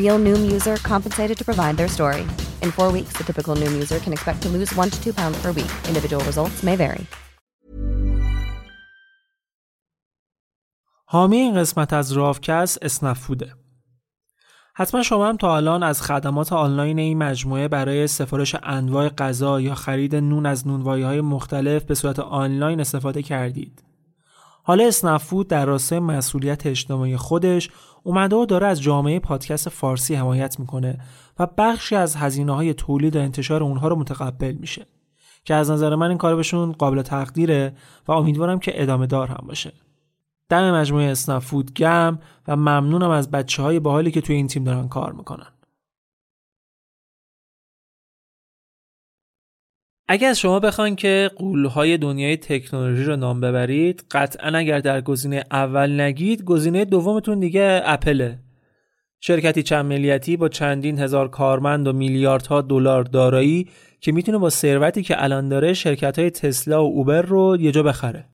Real Noom user compensated to provide their story. In four weeks, the typical Noom user can expect to lose one to two pounds per week. Individual results may vary. حامی این قسمت از رافکست اسنفوده. حتما شما هم تا الان از خدمات آنلاین این مجموعه برای سفارش انواع غذا یا خرید نون از نونوایی های مختلف به صورت آنلاین استفاده کردید. حالا اسنفود در راستای مسئولیت اجتماعی خودش اومده و داره از جامعه پادکست فارسی حمایت می‌کنه و بخشی از هزینه های تولید و انتشار اونها رو متقبل میشه که از نظر من این کار بهشون قابل تقدیره و امیدوارم که ادامه دار هم باشه. دم مجموعه اسنفود گم و ممنونم از بچه های باحالی که توی این تیم دارن کار می‌کنن. اگر از شما بخواین که قولهای دنیای تکنولوژی رو نام ببرید قطعا اگر در گزینه اول نگید گزینه دومتون دیگه اپله. شرکتی چند ملیتی با چندین هزار کارمند و میلیاردها دلار دارایی که می‌تونه با ثروتی که الان داره شرکت های تسلا و اوبر رو یه جا بخره.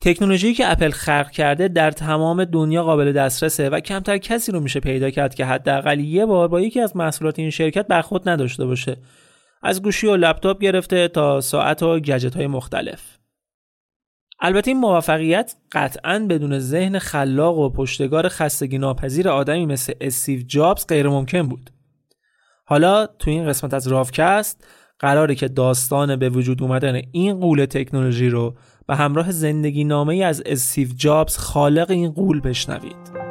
تکنولوژی که اپل خلق کرده در تمام دنیا قابل دسترسه و کمتر کسی رو میشه پیدا کرد که حداقل یه بار با یکی از محصولات این شرکت برخورد نداشته باشه. از گوشی و لپتاپ گرفته تا ساعت و گجت های مختلف. البته این موفقیت قطعا بدون ذهن خلاق و پشتگار خستگی ناپذیر آدمی مثل استیو جابز غیر ممکن بود. حالا تو این قسمت از رافکست قراره که داستان به وجود اومدن این قول تکنولوژی رو به همراه زندگی نامه از استیو جابز خالق این قول بشنوید.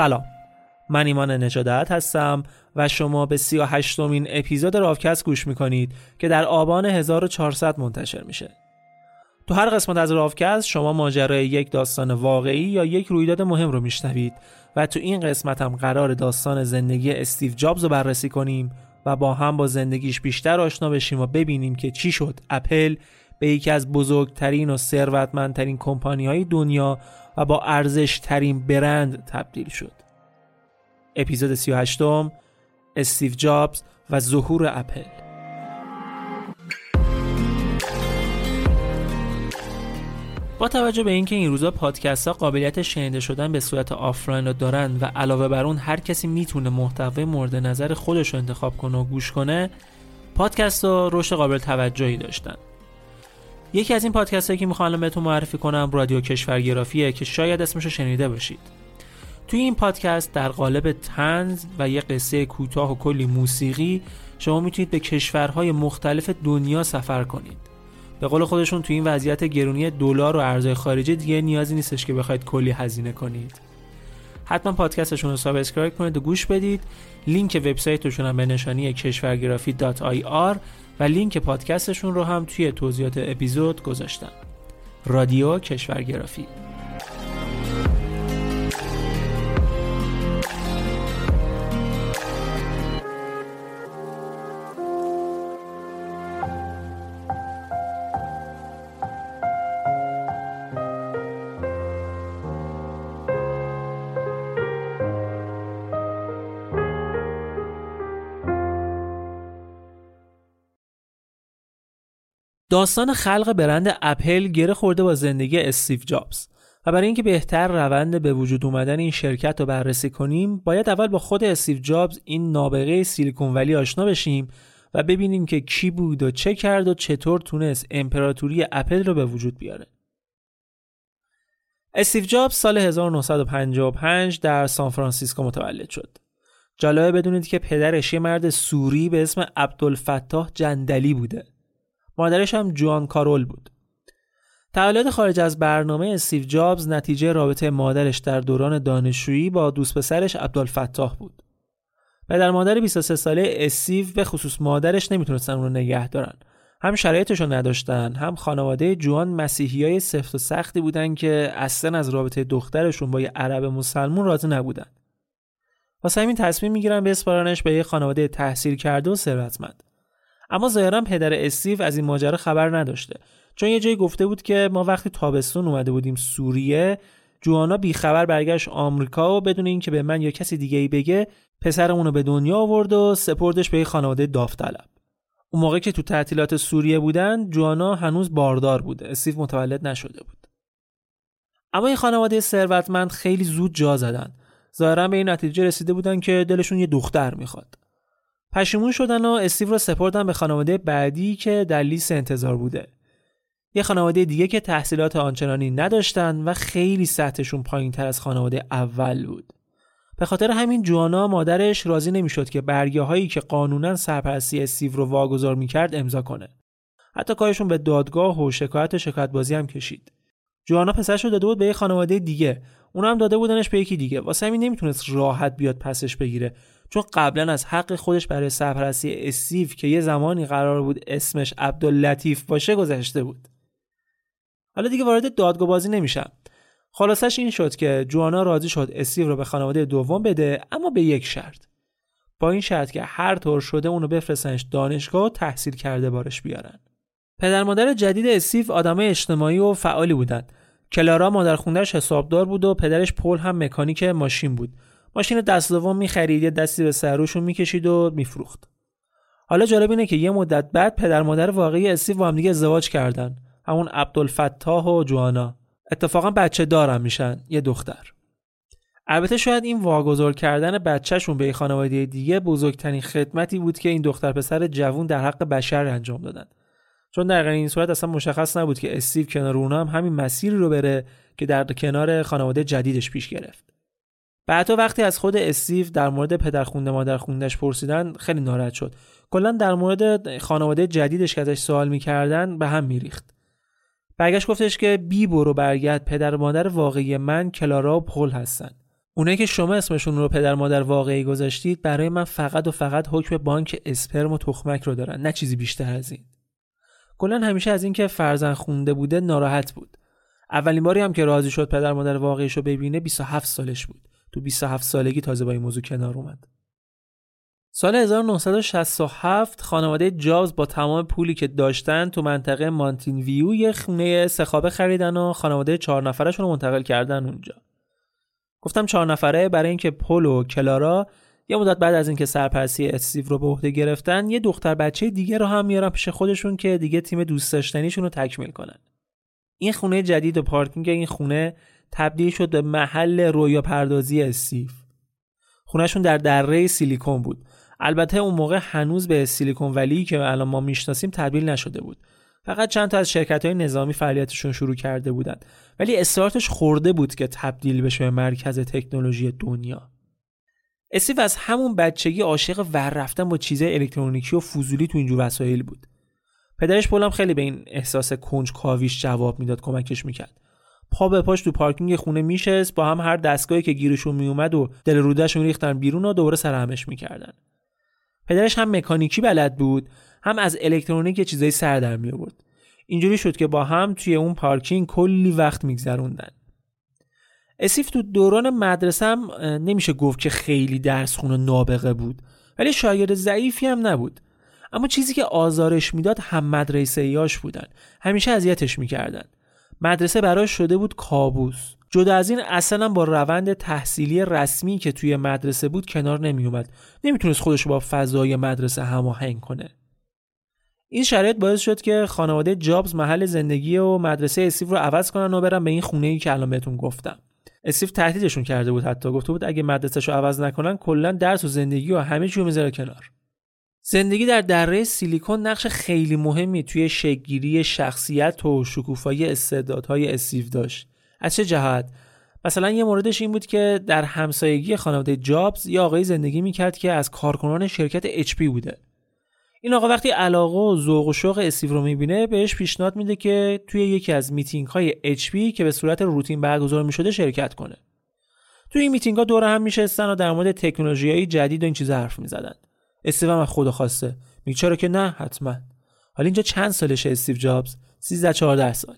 سلام. من ایمان نجادت هستم و شما به 38 مین اپیزود راوکست گوش می‌کنید که در آبان 1400 منتشر میشه. تو هر قسمت از راوکست شما ماجرای یک داستان واقعی یا یک رویداد مهم رو میشنوید و تو این قسمت هم قرار داستان زندگی استیو جابز رو بررسی کنیم و با هم با زندگیش بیشتر آشنا بشیم و ببینیم که چی شد. اپل به یکی از بزرگترین و ثروتمندترین کمپانی های دنیا و با ارزش ترین برند تبدیل شد. اپیزود 38 استیو جابز و ظهور اپل با توجه به اینکه این روزا پادکست ها قابلیت شنیده شدن به صورت آفلاین رو دارن و علاوه بر اون هر کسی می‌تونه محتوای مورد نظر خودش رو انتخاب کنه و گوش کنه پادکست ها رشد قابل توجهی داشتن یکی از این پادکست هایی که می‌خوام بهتون معرفی کنم رادیو کشورگرافیه که شاید اسمش رو شنیده باشید. توی این پادکست در قالب طنز و یه قصه کوتاه و کلی موسیقی شما می‌تونید به کشورهای مختلف دنیا سفر کنید. به قول خودشون تو این وضعیت گرونی دلار و ارزهای خارجی دیگه نیازی نیستش که بخواید کلی هزینه کنید. حتما پادکستشون رو subscribe کنید و گوش بدید. لینک وبسایتشون هم به نشانی کشورگرافی و لینک پادکستشون رو هم توی توضیحات اپیزود گذاشتم رادیو کشورگرافی. داستان خلق برند اپل گره خورده با زندگی استیو جابز. و برای اینکه بهتر روند به وجود اومدن این شرکت رو بررسی کنیم باید اول با خود استیو جابز این نابغه سیلیکون ولی آشنا بشیم و ببینیم که کی بود و چه کرد و چطور تونست امپراتوری اپل رو به وجود بیاره. استیو جابز سال 1955 در سان فرانسیسکو متولد شد. جالبه بدونید که پدرش یه مرد سوری به اسم عبدالفتاح جندلی بوده. مادرش هم جوان کارول بود. تولد خارج از برنامه استیو جابز نتیجه رابطه مادرش در دوران دانشجویی با دوست پسرش عبدالفتاح بود. پدر مادر 23 ساله استیو به خصوص مادرش نمی‌تونستن اون رو نگه دارن. هم شرایطش رو نداشتن هم خانواده جوان مسیحی های سفت و سختی بودن که اصلا از رابطه دخترشون با یه عرب مسلمون راضی نبودن. واسه همین تصمیم می‌گیرن به اسپارانش به یه خانواده تحصیل کرده و ثروتمند. اما ظاهرا پدر استیو از این ماجرا خبر نداشته. چون یه جایی گفته بود که ما وقتی تابستون اومده بودیم سوریه جوانا بیخبر برگشت آمریکا و بدون اینکه به من یا کسی دیگه ای بگه پسرمون رو به دنیا آورد و سپردش به یه خانواده داوطلب. اون موقع که تو تعطیلات سوریه بودن جوانا هنوز باردار بوده استیو متولد نشده بود. اما این خانواده ثروتمند خیلی زود جا زدن. ظاهرا به این نتیجه رسیده بودن که دلشون یه دختر می‌خواد. پشیمون شدن و استیو رو سپردن به خانواده بعدی که در لیست انتظار بوده. یه خانواده دیگه که تحصیلات آنچنانی نداشتن و خیلی سطحشون پایین تر از خانواده اول بود. به خاطر همین جوانا مادرش راضی نمی‌شد که برگه هایی که قانونا سرپرستی استیو رو واگذار می‌کرد امضا کنه. حتی کارشون به دادگاه و شکایت و شکایت بازی هم کشید. جوانا پسرش رو داده بود به یه خانواده دیگه. اون هم داده بودنش به یکی دیگه. واسه همین نمی‌تونست راحت بیاد پسش بگیره چون قبلا از حق خودش برای سرپرستی استیو که یه زمانی قرار بود اسمش عبداللطیف باشه گذشته بود. حالا دیگه وارد دادگاه بازی نمیشم. خلاصش این شد که جوانا راضی شد استیو رو به خانواده دوم بده اما به یک شرط. با این شرط که هر طور شده اونو بفرستنش دانشگاه و تحصیل کرده بارش بیارن. پدر مادر جدید استیو آدمای اجتماعی و فعالی بودند کلارا مادر خوندهش حسابدار بود و پدرش پل هم مکانیک ماشین بود. ماشین دست دوم می‌خرید یه دستی به سروشون می‌کشید و میفروخت. حالا جالب اینه که یه مدت بعد پدر مادر واقعی استیو با هم دیگه ازدواج کردن. همون عبدالفتاح و جوانا. اتفاقا بچه دارم میشن یه دختر. البته شاید این واگذار کردن بچهشون به خانواده دیگه بزرگترین خدمتی بود که این دختر پسر جوون در حق بشر انجام دادن. چون در این صورت اصلا مشخص نبود که استیو کنار اونا هم همین مسیری رو بره که در کنار خانواده جدیدش پیش گرفت. بعدا وقتی از خود استیو در مورد پدرخونده مادرخوندهش پرسیدن خیلی ناراحت شد. کلا در مورد خانواده جدیدش که ازش سوال می‌کردن به هم میریخت. برگشت گفتش که بی برو برگرد پدر مادر واقعی من کلارا و پل هستن. اونایی که شما اسمشون رو پدر مادر واقعی گذاشتید برای من فقط و فقط حکم بانک اسپرم و تخمک رو دارن نه چیزی بیشتر از این. کلا همیشه از اینکه فرزن خونده بوده ناراحت بود. اولین باری هم که راضی شد پدر مادر واقعیش رو ببینه 27 سالش بود. تو 27 سالگی تازه با این موضوع کنار اومد. سال 1967 خانواده جاز با تمام پولی که داشتن تو منطقه مانتین ویو یه خونه سخابه خریدن و خانواده چهار نفرشون رو منتقل کردن اونجا. گفتم چهار نفره برای اینکه پل و کلارا یه مدت بعد از اینکه سرپرستی استیو رو به عهده گرفتن یه دختر بچه دیگه رو هم میارن پیش خودشون که دیگه تیم دوست داشتنیشون رو تکمیل کنن. این خونه جدید و پارکینگ این خونه تبدیل شد به محل رویا پردازی استیف خونهشون در دره سیلیکون بود. البته اون موقع هنوز به سیلیکون ولی که الان ما می‌شناسیم تبدیل نشده بود. فقط چند تا از شرکت های نظامی فعالیتشون شروع کرده بودند ولی استارتش خورده بود که تبدیل بشه به مرکز تکنولوژی دنیا. استیو از همون بچگی عاشق ور رفتن با چیزهای الکترونیکی و فضولی تو اینجور وسایل بود. پدرش پولم خیلی به این احساس کنج کاویش جواب می‌داد کمکش می‌کرد. پا به پاش تو پارکینگ خونه میشست با هم هر دستگاهی که گیرشون میومد و دل رودشون ریختن بیرون و دوباره سرهمش می‌کردن. پدرش هم مکانیکی بلد بود هم از الکترونیک چیزای سر در می آورد اینجوری شد که با هم توی اون پارکینگ کلی وقت میگذروندن. اسیف تو دوران مدرسه هم نمیشه گفت که خیلی درس خون و نابغه بود ولی شاگرد ضعیفی هم نبود. اما چیزی که آزارش می‌داد هم مدرسه ایاش بودن. همیشه اذیتش می‌کردن. مدرسه براش شده بود کابوس. جدا از این اصلا با روند تحصیلی رسمی که توی مدرسه بود کنار نمیومد نمی‌تونست خودش با فضای مدرسه هماهنگ کنه. این شرایط باعث شد که خانواده جابز محل زندگی و مدرسه اسیف رو عوض کنن و برن به این خونه ای که الان بهتون گفتم. استیو تهدیدشون کرده بود حتی. گفته بود اگه مدرسهش رو عوض نکنن کلا درس و زندگی و همه چی رو می‌ذاره کنار. زندگی در دره سیلیکون نقش خیلی مهمی توی شکلگیری شخصیت و شکوفایی استعدادهای استیو داشت. از چه جهت؟ مثلا یه موردش این بود که در همسایگی خانواده جابز یه آقایی زندگی می‌کرد که از کارکنان شرکت HP بوده. این آقا وقتی علاقه و ذوق و شوق استیو رو می‌بینه بهش پیشنهاد میده که توی یکی از میتینگ های HP که به صورت روتین برگزار می‌شده شرکت کنه. توی این میتینگ ها دور هم میشستن و در مورد تکنولوژی های جدید و این چیزا حرف می‌زدن. استیو هم خود خواسته. میگه چرا که نه؟ حتما. حالا اینجا چند سالشه استیو جابز؟ 13 14 سال.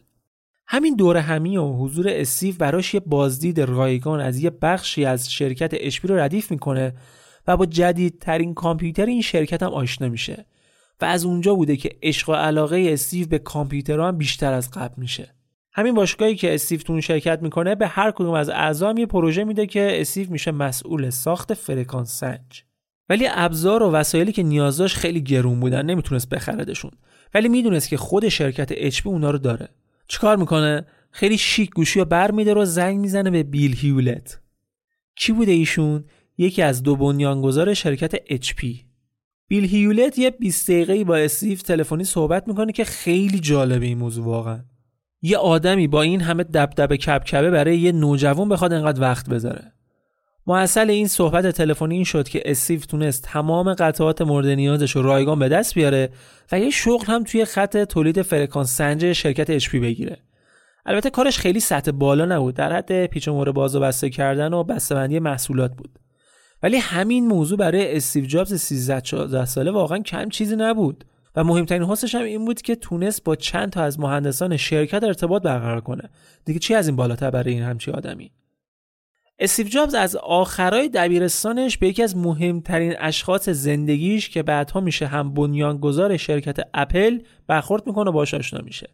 همین دور همی و حضور استیو براش یه بازدید رایگان از یه بخشی از شرکت HP رو ردیف می‌کنه و با جدیدترین کامپیوتر این شرکت هم آشنا میشه. و از اونجا بوده که عشق و علاقه استیو به کامپیوترها هم بیشتر از قبل میشه. همین باشگاهی که استیو توش شرکت می‌کنه به هر کدوم از اعضا یه پروژه میده که استیو میشه مسئول ساخت فرکانس سنج. ولی ابزار و وسایلی که نیاز داشت خیلی گرون بودن نمی‌تونست بخرتشون ولی می‌دونست که خود شرکت HP اونا رو داره. چیکار می‌کنه؟ خیلی شیک گوشی رو بر میده و زنگ می‌زنه به بیل هیولت. کی بوده ایشون؟ یکی از دو بنیانگذار شرکت HP بیل هیولت یه 20 دقیقه‌ای با استیو تلفنی صحبت می‌کنه که خیلی جالبه این موضوع واقعا. یه آدمی با این همه دبدبه کبکبه برای یه نوجوان بخواد انقدر وقت بذاره. ماحصل این صحبت تلفنی این شد که استیو تونست تمام قطعات مورد نیازش رو رایگان به دست بیاره و یه شغل هم توی خط تولید فرکانس سنج شرکت HP بگیره. البته کارش خیلی سطح بالا نبود. در حد پیچ و باز و بسته کردن و بسته‌بندی محصولات بود. ولی همین موضوع برای استیو جابز 13 14 ساله واقعا کم چیزی نبود. و مهمترین حسش هم این بود که تونست با چند تا از مهندسان شرکت ارتباط برقرار کنه. دیگه چی از این بالاتر برای این همچی آدمی؟ استیو جابز از آخرای دبیرستانش به یکی از مهمترین اشخاص زندگیش که بعدها میشه هم بنیانگذار شرکت اپل برخورد می‌کنه و باش آشنا میشه.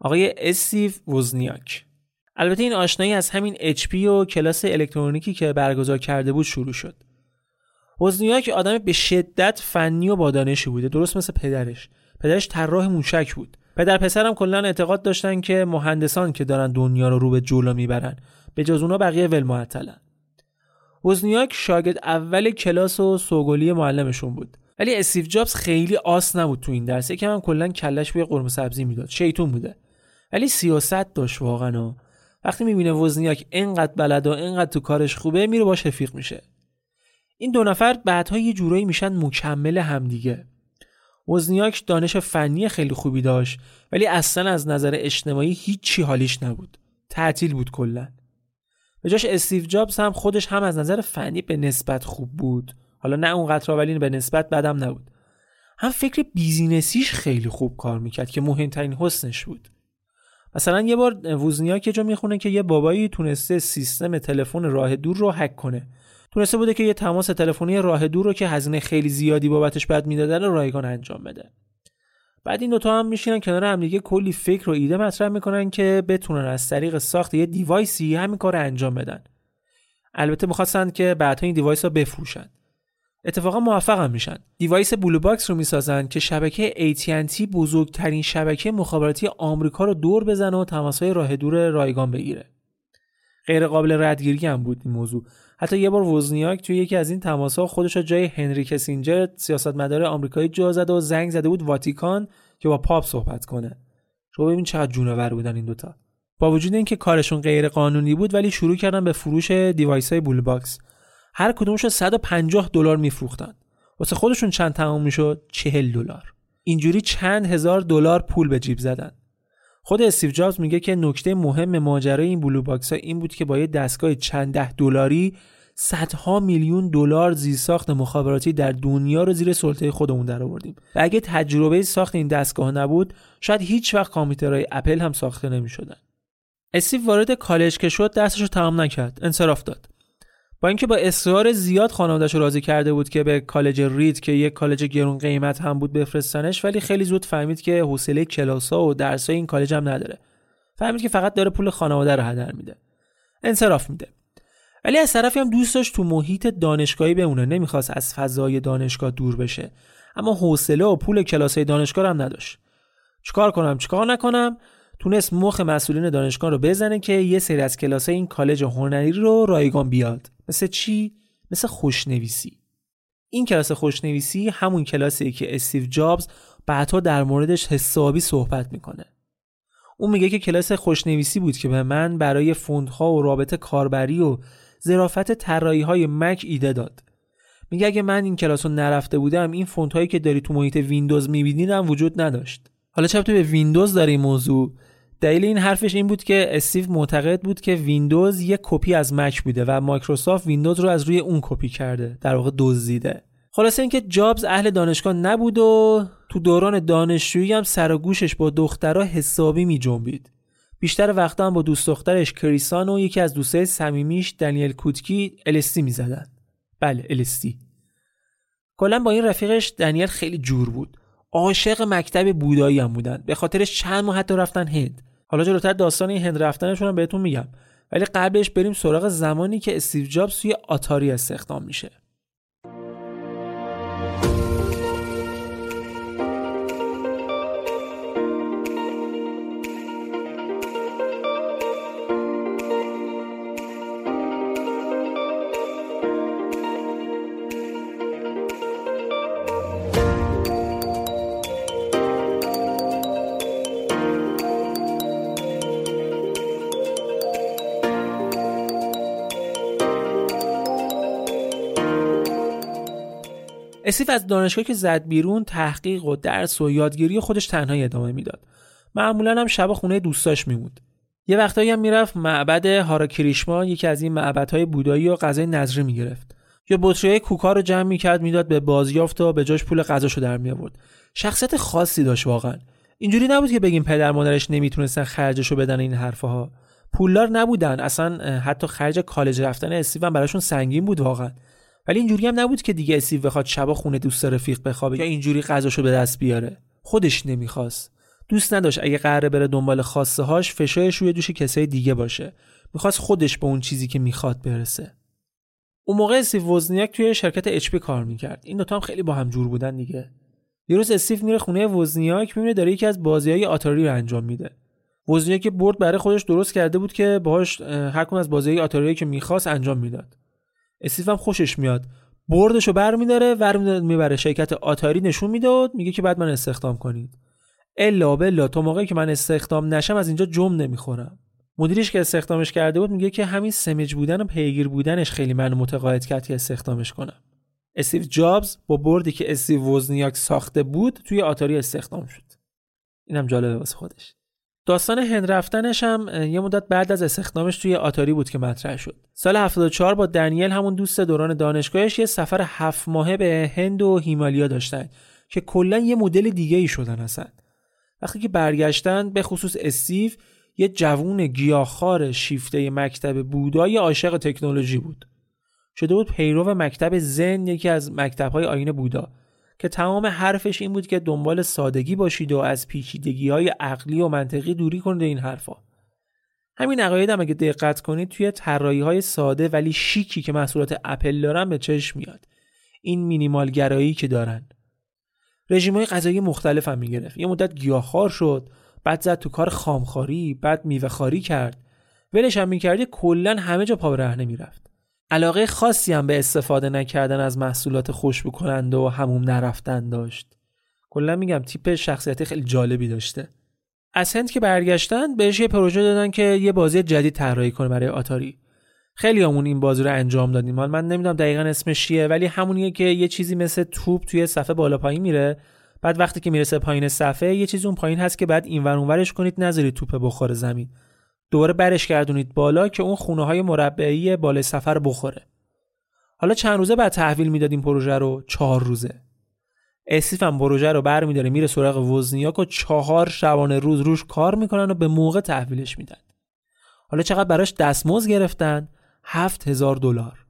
آقای استیو وزنیاک البته این آشنایی از همین HP و کلاس الکترونیکی که برگزار کرده بود شروع شد. وزنیاک آدم به شدت فنی و با دانشی بوده درست مثل پدرش. پدرش طراح موشک بود. پدر پسرم کلا اعتقاد داشتن که مهندسان که دارن دنیا رو رو به جلو می‌برن. به جز اونا بقیه ول معطلن. وزنیاک شاگرد اول کلاس و سوگلی معلمشون بود. ولی استیو جابز خیلی آس نبود تو این درس. یکم هم کلا کلش بوی قرمه سبزی می‌داد. شیطون بوده. ولی سیاست داشت واقعا. وقتی می‌بینه وزنیاک اینقدر بلد و اینقدر تو کارش خوبه میره باش رفیق میشه. این دو نفر بعدها یه جورایی میشن مکمل همدیگه. وزنیاک دانش فنی خیلی خوبی داشت ولی اصلا از نظر اجتماعی هیچی حالیش نبود. تعطیل بود کلا. به جاش استیو جابز هم خودش هم از نظر فنی به نسبت خوب بود. حالا نه اونقدر ولی به نسبت بدم نبود. هم فکر بیزینسیش خیلی خوب کار می‌کرد که مهمترین حسنش بود. مثلا یه بار وزنیا که جا می‌خونه که یه بابایی تونسته سیستم تلفن راه دور رو هک کنه. تونسته بوده که یه تماس تلفنی راه دور رو که هزینه خیلی زیادی بابتش باید می‌دادن رایگان انجام بده. بعد این دوتا هم میشینن کنار هم دیگه کلی فکر و ایده مطرح می‌کنن که بتونن از طریق ساخت یه device ی همین کار انجام بدن. البته می‌خواستن که بعدها این device رو بفروشن. اتفاقا موفق هم میشن. device blue box رو می‌سازن که شبکه AT&T بزرگترین شبکه مخابراتی آمریکا رو دور بزنه و تماسهای راه دور رایگان بگیره. غیر قابل ردگیری هم بود این موضوع. حتی یه بار وزنیاک توی یکی از این تماسها خودش رو جای هنری کیسینجر سیاستمدار آمریکایی جا زده و زنگ زده بود واتیکان که با پاپ صحبت کنه. شما ببین چقدر جونور بودن این دوتا. با وجود اینکه کارشون غیر قانونی بود ولی شروع کردن به فروش device های blue box. هر کدومش 150 دلار میفروختن. واسه خودشون چند تمام می‌شد؟ 40 دلار. اینجوری چند هزار دلار پول به جیب زدن. خود استیو جابز میگه که نکته مهم ماجرای این blue box ها این بود که با یه دستگاه چند ده دلاری صدها میلیون دلار زیرساخت مخابراتی در دنیا رو زیر سلطه خودمون در آوردیم و اگه تجربه ساخت این دستگاه نبود شاید هیچ وقت کامپیوترهای اپل هم ساخته نمی‌شدن. استیو وارد کالج که شد درسش تمام نکرد. انصراف داد. با اینکه با اصرار زیاد خانوادهش راضی کرده بود که به کالج رید که یک کالج گرون قیمت هم بود بفرستنش ولی خیلی زود فهمید که حوصله کلاسا و درسای این کالج هم نداره. فهمید که فقط داره پول خانواده رو هدر میده. انصراف میده. ولی از طرفی هم دوست داشت تو محیط دانشگاهی بمونه. نمی‌خواست از فضای دانشگاه دور بشه. اما حوصله و پول کلاسای دانشگاه هم نداشت. چیکار کنم؟ چیکار نکنم؟ تونست مخ مسئولین دانشگاه رو بزنه که یه سری از کلاسای این کالج هنری رو رایگان بیاد. مثل چی؟ مثل خوشنویسی. این کلاس خوشنویسی همون کلاسیه که استیو جابز بعدها در موردش حسابی صحبت می‌کنه. اون میگه که کلاس خوشنویسی بود که به من برای فونت‌ها و رابط کاربری و ظرافت طراحی های مک ایده داد. میگه اگه من این کلاس رو نرفته بودم این فونت هایی که داری تو محیط ویندوز می‌بینید هم وجود نداشت. حالا چه به ویندوز داره این موضوع؟ دلیل این حرفش این بود که استیو معتقد بود که ویندوز یک کپی از مک بوده و مایکروسافت ویندوز رو از روی اون کپی کرده در واقع دزدیده خلاصه اینکه جابز اهل دانشگاه نبود و تو دوران دانشجویی هم سر و گوشش با دخترها حسابی می جنبید. بیشتر وقتا هم با دوست دخترش کریسان و یکی از دوستای صمیمیش دنیل کوتکی الستی می زدن. بله الستی. کلا با این رفیقش دنیل خیلی جور بود. عاشق مکتب بودایی هم بودن. به خاطرش چند ماه حتی رفتن هند. حالا جلوتر داستان این هند رفتنشون هم بهتون میگم. ولی قبلش بریم سراغ زمانی که استیو جابز توی آتاری استخدام میشه. اسیف از دانشگاه که زد بیرون تحقیق و درس و یادگیری خودش تنهایی ادامه می‌داد. معمولا هم شب خونه دوستاش میموند. یه وقتایی هم می‌رفت معبد هاراکریشما یکی از این معبدهای بودایی و غذای نظری می‌گرفت. یا بطری کوکا رو جمع می‌کرد می‌داد به بازیافت و به جاش پول غذاشو در میآورد. شخصیت خاصی داشت واقعا. اینجوری نبود که بگیم پدر مادرش نمی‌تونستن خرجشو بدن این حرفها پولدار نبودن. اصلا حتی خرج کالج رفتن استیو براشون سنگین بود واقعا. ولی اینجوری هم نبود که دیگه استیو بخواد شبا خونه دوست رفیق بخوابه یا اینجوری غذاشو به دست بیاره. خودش نمی‌خواست. دوست نداشت اگه قراره بره دنبال خواسته هاش فشارش روی دوش کسای دیگه باشه. می‌خواست خودش به اون چیزی که می‌خواد برسه. اون موقع استیو وزنیاک توی شرکت اچ کار می‌کرد. این دوتا هم خیلی با هم جور بودن دیگه. یه روز استیو میره خونه وزنیاک می‌بینه داره یکی از بازیهای آتاری رو انجام میده. وزنیاک برد برای خودش درست کرده بود که باهاش هر از بازیهای آتاری که می‌خواست انجام می‌داد. استیو هم خوشش میاد. بردشو برمیداره و می‌بره. شرکت آتاری نشون می‌داد میگه که باید من استخدام کنید. الا بلا تا موقعی که من استخدام نشم از اینجا جم نمی‌خورم. مدیرش که استخدامش کرده بود میگه که همین سمج بودن و پیگیر بودنش خیلی منو متقاعد کرد که استخدامش کنم. استیو جابز با بردی که استیو وزنیاک ساخته بود توی آتاری استخدام شد. اینم جالبه واسه خودش. داستان هند رفتنش هم یه مدت بعد از استخدامش توی آتاری بود که مطرح شد. سال 74 با دنیل همون دوست دوران دانشگاهش یه سفر هفت ماهه به هند و هیمالیا داشتن که کلا یه مدل دیگه ای شدن اصلا. وقتی که برگشتن به خصوص استیو یه جوون گیاهخوار شیفته مکتب بودای عاشق تکنولوژی بود. شده بود پیرو مکتب زن یکی از مکتبهای آین بودا که تمام حرفش این بود که دنبال سادگی باشید و از پیچیدگی های عقلی و منطقی دوری کنید این حرفا. همین عقاید هم اگه دقت کنید توی طراحی های ساده ولی شیکی که محصولات اپل دارن به چشم میاد. این مینیمال گرایی که دارن. رژیم های غذایی مختلف هم می‌گرفت. یه مدت گیاهخوار شد بعد زد تو کار خامخاری بعد میوه خاری کرد. ولش هم می‌کردی کلا همه جا پا رهنه می‌رفت علاقه خاصی هم به استفاده نکردن از محصولات خوشبو کننده و هموم نرفتن داشت. کلا میگم تیپ شخصیت خیلی جالبی داشته. از هند که برگشتن بهش یه پروژه دادن که یه بازی جدید طراحی کنه برای آتاری. خیلی همون این بازی رو انجام دادیم. من نمی‌دونم دقیقا اسمش چیه ولی همونیه که یه چیزی مثل توپ توی صفحه بالا پایین میره. بعد وقتی که می‌رسه پایین صفحه یه چیزی اون پایین هست که بعد اینور اونورش کنید نذارید توپ بخوره زمین. دوباره برش گردونید بالا که اون خونه های مربعی بالای سفر بخوره. حالا چند روزه بعد تحویل می‌دادیم پروژه رو؟ چهار روزه. اسیف هم پروژه رو برمیداره میره سراغ وزنیاک و چهار شبانه روز روش کار می‌کنن و به موقع تحویلش میدن. حالا چقدر براش دستمزد گرفتن؟ هفت هزار دلار.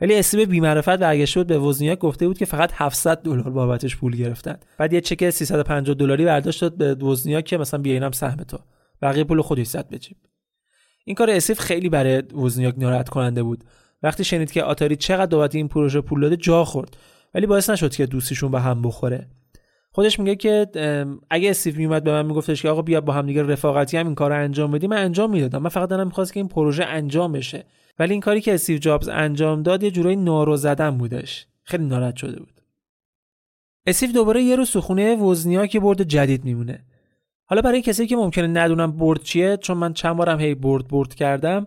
ولی اسیب بیمعرفت برگشته بود به وزنیاک گفته بود که فقط 700 دلار بابتش پول گرفتن. بعد یه چک 350 دلاری برداشت داد به وزنیاک که مثلا بیا اینم سهم تو. بقیه پول خودش زد به این کار اسیف خیلی برای وزنیاک ناراحت کننده بود. وقتی شنید که آتاری چقدر بابت این پروژه پول داده جا خورد. ولی باعث نشد که دوستیشون به هم بخوره. خودش میگه که اگه استیو میومد به من میگفتش که آقا بیا با هم دیگه رفاقتی هم این کار رو انجام بدیم من انجام می‌دادم. من فقط دلم می‌خواست که این پروژه انجام بشه. ولی این کاری که استیو جابز انجام داد یه جورایی نارو زدن بودش. خیلی ناراحت شده بود. استیو دوباره یه روز تو خونه وزنیاک یه برد جدید می‌بینه. حالا برای کسی که ممکنه ندونه برد چیه چون من چند بارم هی برد برد کردم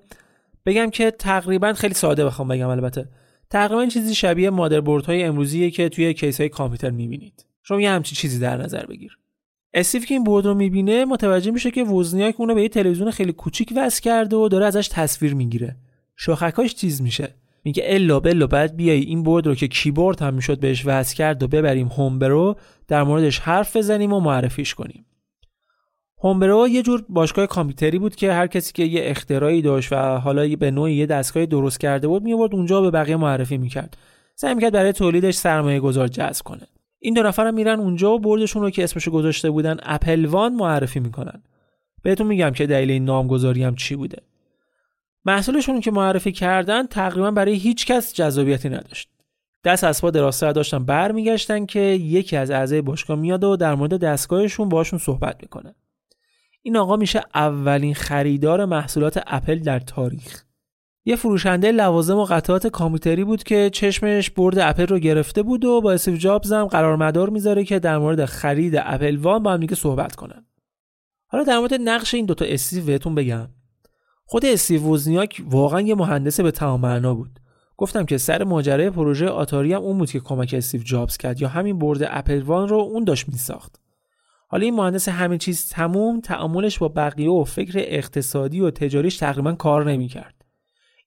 بگم که تقریبا خیلی ساده بخوام بگم البته. تقریبا چیزی شبیه های امروزیه که توی کیس های کامپیوتر می‌بینید. شما یه همچین چیزی در نظر بگیر. استیو که این برد رو می‌بینه متوجه میشه که وزنیاک اونو به یه تلویزیون خیلی کوچیک وصل کرده و داره ازش تصویر می‌گیره. شاخکاش چیز میشه. میگه الا بلا بعد بیای این برد رو که کیبورد هم می‌شد بهش وصل کرد و ببریم هومبرو در موردش حرف بزنیم و معرفیش کنیم. هومبرو یه جور باشگاه کامپیوتری بود که هر کسی که یه اختراعی داشت و حالا به نوعی یه دستگاه درست کرده بود میورد اونجا به بقیه معرفی می‌کرد. سعی می‌کرد برای تولیدش سرمایه گذار جذب کنه. این دو نفرم میرن اونجا و بردشون رو که اسمشو گذاشته بودن Apple One معرفی می‌کنن. بهتون میگم که دلیل این نامگذاری هم چی بوده. محصولشون که معرفی کردن تقریبا برای هیچ کس جذابیتی نداشت. دست از پا دراز داشتن برمیگشتن که یکی از اعضای باشگاه میاد و در مورد دستگاهشون باشون صحبت می‌کنه. این آقا میشه اولین خریدار محصولات اپل در تاریخ. یه فروشنده لوازم و قطعات کامپیوتری بود که چشمش برد اپل رو گرفته بود و با استیو جابز هم قرار مدار می‌ذاره که در مورد خرید Apple One با هم دیگه صحبت کنن. حالا در مورد نقش این دوتا استیو بهتون بگم. خود استیو وزنیاک واقعا یه مهندس به تمام معنا بود. گفتم که سر ماجرای پروژه آتاری هم اون بود که کمک استیو جابز کرد یا همین برد Apple One رو اون داشت میساخت. حالا این مهندس همه چیز تموم تعاملش با بقیه و فکر اقتصادی و تجاریش تقریبا کار نمی‌کرد.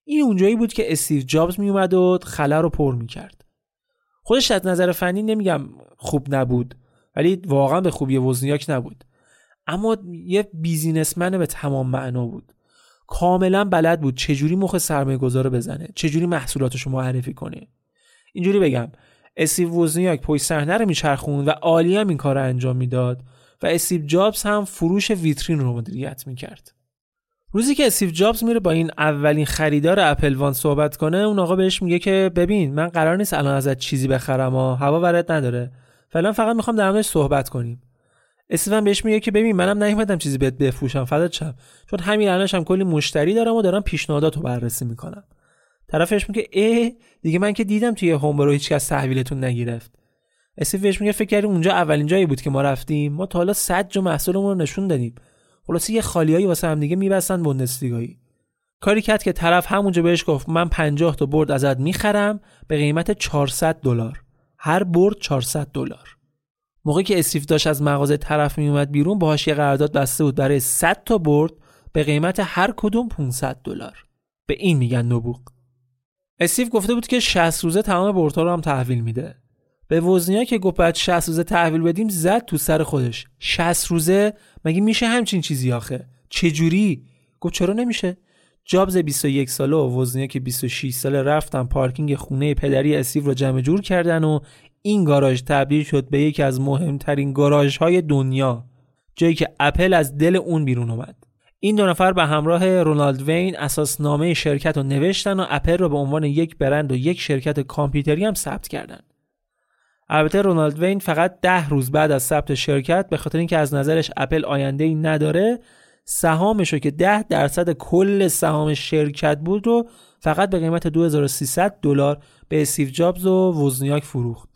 این اونجایی بود که استیو جابز میومد و خلا رو پر می‌کرد. خودش از نظر فنی نمیگم خوب نبود ولی واقعا به خوبی وزنیاک نبود. اما یه businessman به تمام معنا بود. کاملا بلد بود چجوری مخ سرمایه گذاره بزنه چجوری محصولاتش رو معرفی کنه. اینجوری بگم استیو وزنیاک پشت صحنه رو میچرخوند و عالی هم این کار رو انجام می‌داد و استیو جابز هم فروش ویترین رو مدیریت می‌کرد. روزی که استیو جابز میره با این اولین خریدار Apple One صحبت کنه اون آقا بهش میگه که ببین من قرار نیست الان ازت چیزی بخرم و هوا برت نداره. فعلا فقط می‌خوام در موردش صحبت کنیم. استیون بهش میگه که ببین منم نیومدم چیزی بهت بفروشم فدات شم. چون همین الانش هم کلی مشتری دارم و دارم پیشنهاداتو بررسی می‌کنم. طرفش میگه ای دیگه من که دیدم توی هوم رو هیچکس تحویلتون نگرفت. استیو بهش میگه فکر کردی اونجا اولین جایی بود که ما رفتیم؟ ما تا حالا 100 جو محصولمون رو نشون دادیم. خلاص یه خالیایی واسه هم دیگه میبستن بوندسلیگایی. کاری کرد که طرف همونجا بهش گفت من 50 تا برد ازت می‌خرم به قیمت 400 دلار. هر برد 400 دلار. موقعی که استیو داشت از مغازه طرف میومد بیرون باهاش یه قرارداد بسته بود برای 100 تا برد به قیمت هر کدوم 500 دلار. به این میگن نبوغ. استیو گفته بود که 60 روزه تمام بردها رو هم تحویل میده. به وزنیا که گفت بعد 60 روزه تحویل بدیم زد تو سر خودش. 60 روزه؟ مگه میشه همچین چیزی آخه؟ چه جوری گفت چرا نمیشه؟ جابز 21 ساله و وزنیاک 26 ساله رفتن پارکینگ خونه پدری استیو رو جمع جور کردن و این گاراژ تبدیل شد به یکی از مهمترین گاراژ های دنیا. جایی که اپل از دل اون بیرون اومد. این دو نفر به همراه رونالد وین اساسنامه شرکت رو نوشتن و اپل رو به عنوان یک برند و یک شرکت کامپیوتری هم ثبت کردند البته رونالد وین فقط ده روز بعد از ثبت شرکت به خاطر اینکه از نظرش اپل آینده ای نداره سهامش رو که 10 درصد کل سهام شرکت بود رو فقط به قیمت 2300 دلار به استیو جابز و وزنیاک فروخت.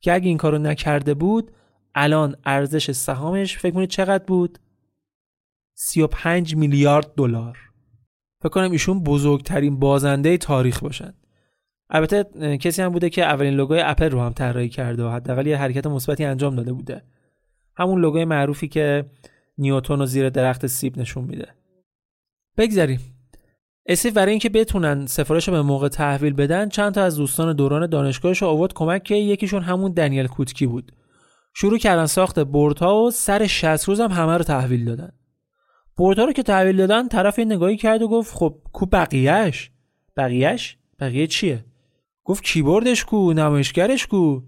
که اگه این کارو نکرده بود الان ارزش سهامش فکر کنید چقدر بود؟ 35 میلیارد دلار. فکر کنم ایشون بزرگترین بازنده تاریخ باشن. البته کسی هم بوده که اولین لوگوی اپل رو هم طراحی کرده و حداقل یه حرکت مثبتی انجام داده بوده. همون لوگوی معروفی که نیوتون رو زیر درخت سیب نشون میده. بگذریم. اسیف برای اینکه بتونن سفارش رو به موقع تحویل بدن چند تا از دوستان دوران دانشگاهش آورد کمک که یکیشون همون دنیل کوتکی بود. شروع کردن ساخت بردها و سر 60 روز هم همه رو تحویل دادن. بردها رو که تحویل دادن طرف این نگاهی کرد و گفت خب کو بقیهش بقیهش بقیه چیه؟ گفت کیبوردش کو نمایشگرش کو؟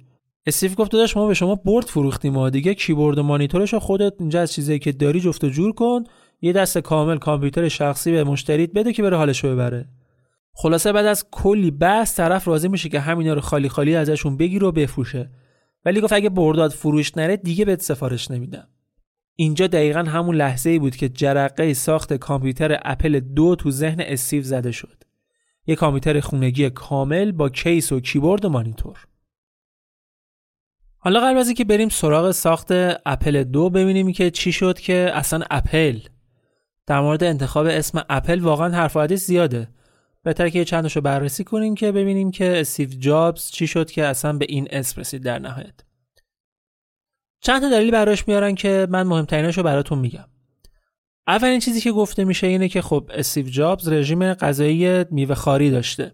استیو گفت داداش ما به شما برد فروختیم و دیگه کیبورد و مانیتورش خودت اینجا از چیزایی که داری جفت و جور کن یه دست کامل کامپیوتر شخصی به مشتریت بده که بره حالشو ببره. خلاصه بعد از کلی بحث طرف راضی میشه که همینا رو خالی خالی ازشون بگیره و بفروشه. ولی گفت اگه برداد فروش نره دیگه بهت سفارش نمیدم. اینجا دقیقا همون لحظه ای بود که جرقه ساخت کامپیوتر اپل دو تو ذهن استیو زده شد. یه کامپیوتر خونگی کامل با کیس و کیبورد و مانیتور. حالا قبل از اینکه بریم سراغ ساخت اپل دو ببینیم که چی شد که اصلا اپل در مورد انتخاب اسم اپل واقعا حرف زیاده. بهتر که چند رو بررسی کنیم که ببینیم که استیو جابز چی شد که اصلا به این اسم رسید در نهایت. چند تا دلیل براش میارن که من مهمترینش رو براتون میگم. اولین چیزی که گفته میشه اینه که خب استیو جابز رژیم غذایی میوه خاری داشته.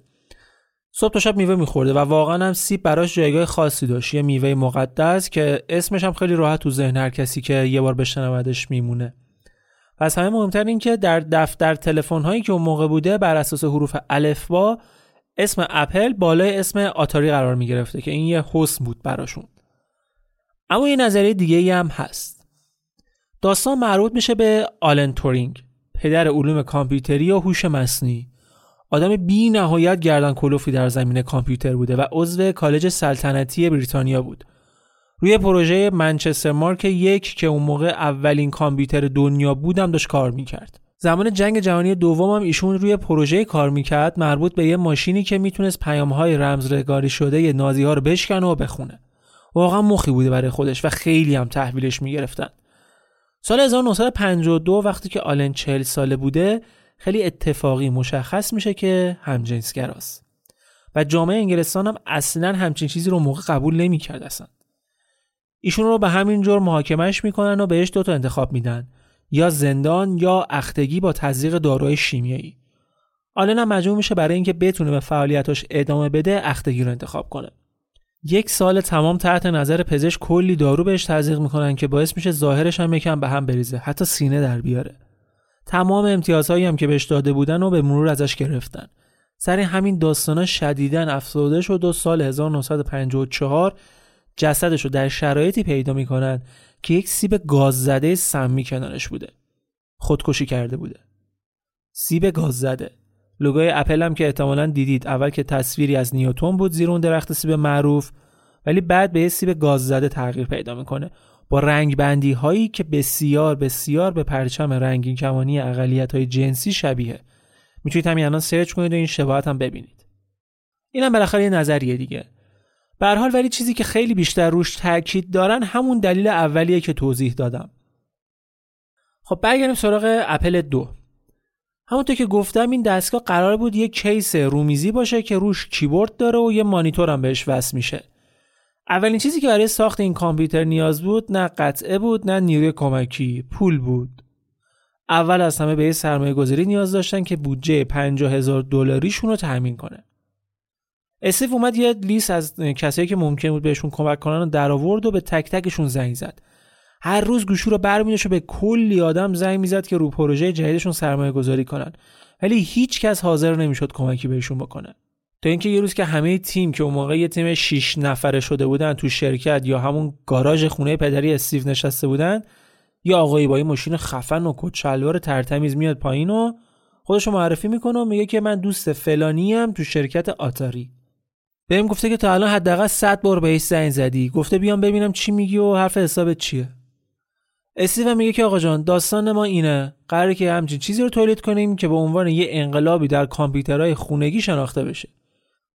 صبح تا شب میوه میخورده و واقعا هم سیب براش جایگاه خاصی داشت یه میوه مقدس که اسمش هم خیلی راحت تو ذهن هر کسی که یه بار بشنودش میمونه. و از همه مهمتر این که در دفتر تلفن هایی که اون موقع بوده بر اساس حروف با اسم اپل بالای اسم آتاری قرار می گرفته که این یه حسن بود براشون. اما یه نظریه دیگه ای هم هست. داستان مربوط میشه به آلن تورینگ پدر علوم کامپیوتری و هوش مصنوعی. آدم بی نهایت گردن کلوفی در زمینه کامپیوتر بوده و عضو کالج سلطنتی بریتانیا بود. روی پروژه منچستر مارک یک که اون موقع اولین کامپیوتر دنیا بودم داشت کار می‌کرد. زمان جنگ جهانی دوم هم ایشون روی پروژه کار می‌کرد مربوط به یه ماشینی که می‌تونست پیامهای رمزرگاری شده نازی ها رو بشکنه و بخونه. واقعا مخی بوده برای خودش و خیلی هم تحویلش می‌گرفتن. سال 1952 وقتی که آلن 40 ساله بوده خیلی اتفاقی مشخص میشه که همجنسگراست. و جامعه انگلستان هم اصلا همچین چیزی رو موقع قبول نمی‌کرد اصلا. ایشون رو به همین جور محاکمش می‌کنن و بهش دوتا انتخاب میدن. یا زندان یا اختگی با تزریق داروی شیمیایی. آلن هم مجبور میشه برای اینکه بتونه به فعالیتاش ادامه بده اختگی رو انتخاب کنه. یک سال تمام تحت نظر پزشک کلی دارو بهش تزریق می‌کنن که باعث میشه ظاهرش هم یکم به هم بریزه حتی سینه در بیاره. تمام امتیازهایی هم که بهش داده بودن و به مرور ازش گرفتن. سر همین داستانا شدیدن افسرده شد و سال 1954 جسدش رو در شرایطی پیدا می‌کنن که یک سیب گاز زده سمی کنارش بوده. خودکشی کرده بوده. سیب گاز زده لوگوی اپل هم که احتمالا دیدید. اول که تصویری از نیوتون بود زیر اون درخت سیب معروف ولی بعد به یه سیب گاز زده تغییر پیدا می‌کنه. با رنگ بندی هایی که بسیار بسیار به پرچم رنگین کمانی اقلیت های جنسی شبیه. می‌تونید همین الان سرچ کنید و این شباهت هم ببینید. اینم بالاخره یه نظریه دیگه. به حال ولی چیزی که خیلی بیشتر روش تاکید دارن همون دلیل اولیه که توضیح دادم. خب برگردیم سراغ اپل دو. همونطور که گفتم این دستگاه قرار بود یه کیس رومیزی باشه که روش کیبورد داره و یه مانیتور هم بهش وصل میشه. اولین چیزی که برای ساخت این کامپیوتر نیاز بود نه قطعه بود نه نیروی کمکی پول بود. اول از همه به یه سرمایه گذاری نیاز داشتن که بودجه 50 هزار دلاریشون رو تامین کنه. استیو اومد یه لیست از کسایی که ممکن بود بهشون کمک کنن رو در آورد و به تک تکشون زنگ زد. هر روز گوشو رو برمی‌داشت و به کلی آدم زنگ می‌زد که رو پروژه جدیدشون سرمایه گذاری کنن. ولی هیچ کس حاضر نمی‌شد کمکی بهشون بکنه. تا اینکه یه روز که همه تیم که اون موقع یه تیم 6 نفره شده بودن تو شرکت یا همون گاراژ خونه پدری استیو نشسته بودن یا آقایی با این ماشین خفن و کت شلوار ترتمیز میاد پایین و خودشو معرفی می‌کنه و میگه که من دوست فلانی هم تو شرکت آتاری. بهم گفته که تا الان حداقل 100 بار بهش زنگ زدی. گفته بیام ببینم چی میگی و حرف حسابت چیه. استیو میگه که آقا جان داستان ما اینه. قراره که همچین چیزی رو تولید کنیم که به عنوان یه انقلابی در کامپیوترهای خونگی شناخته بشه.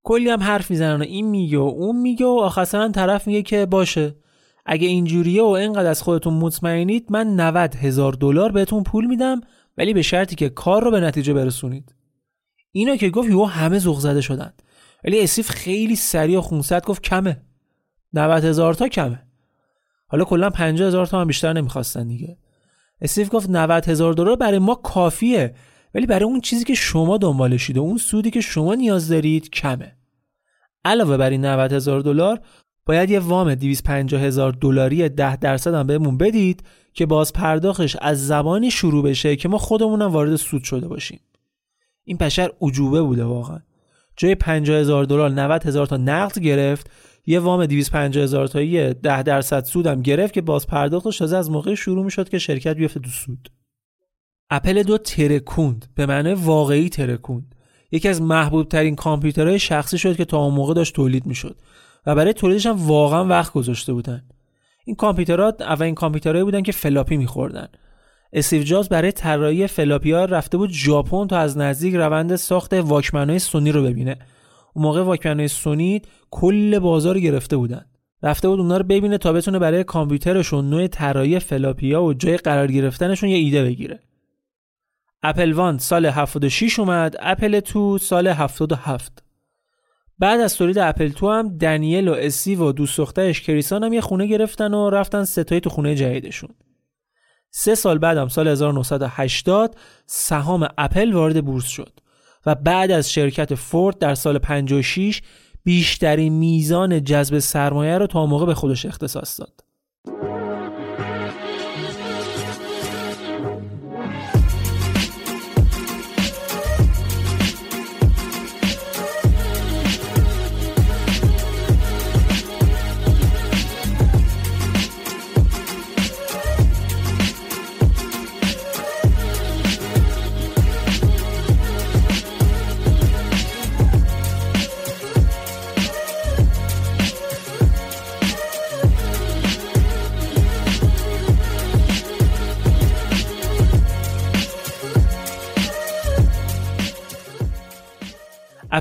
کلی هم حرف می‌زنن و این میگه و اون میگه و آخرا طرف میگه که باشه. اگه اینجوریه و اینقدر از خودتون مطمئنید من 90 هزار دلار بهتون پول میدم ولی به شرطی که کار رو به نتیجه برسونید. اینا که گفت یهو همه ذوق زده شدن ولی اسیف خیلی سریع و خونسرد گفت کمه. 90 هزار تا کمه. حالا کلا 50 هزار هم بیشتر نمی‌خواستن دیگه. اسیف گفت 90 هزار دلار برای ما کافیه ولی برای اون چیزی که شما دنبالشید و اون سودی که شما نیاز دارید کمه. علاوه بر این 90 هزار دلار باید یه وام 250 هزار دلاری 10 درصد هم بهمون بدید که باز پرداختش از زبانی شروع بشه که ما خودمونم وارد سود شده باشیم. این پشر عجوبه بوده واقعا. جای 50 هزار دلار 90 هزار تا نقد گرفت یه وام 250 هزار تایی 10 درصد سودم گرفت که باز پرداختش تازه از موقع شروع می‌شد که شرکت بیفته تو سود. اپل دو ترکوند به معنای واقعی ترکوند. یکی از محبوب ترین کامپیوترهای شخصی شد که تا اون موقع داشت تولید می‌شد و برای تولیدش هم واقعا وقت گذاشته بودن. این کامپیوترها اولین کامپیوترهایی بودن که فلاپی میخوردن. استیو جابز برای طراحی فلاپی ها رفته بود ژاپن تا از نزدیک روند ساخت واکمنهای سونی رو ببینه. اون موقع واکمنهای سونی کل بازار گرفته بودن. رفته بود اونا رو ببینه تا بتونه برای کامپیوترشون نوع طراحی فلاپیا و جای قرار گرفتنشون یه ایده بگیره. Apple One سال 76 اومد Apple Two سال 77 بعد از تولید Apple Two هم دنیل و استیو و دوست دخترش کریسان هم یه خونه گرفتن و رفتن سه تایی تو خونه جدیدشون. سه سال بعدم سال 1980 سهام اپل وارد بورس شد. و بعد از شرکت فورد در سال 56 بیشترین میزان جذب سرمایه رو تا موقع به خودش اختصاص داد.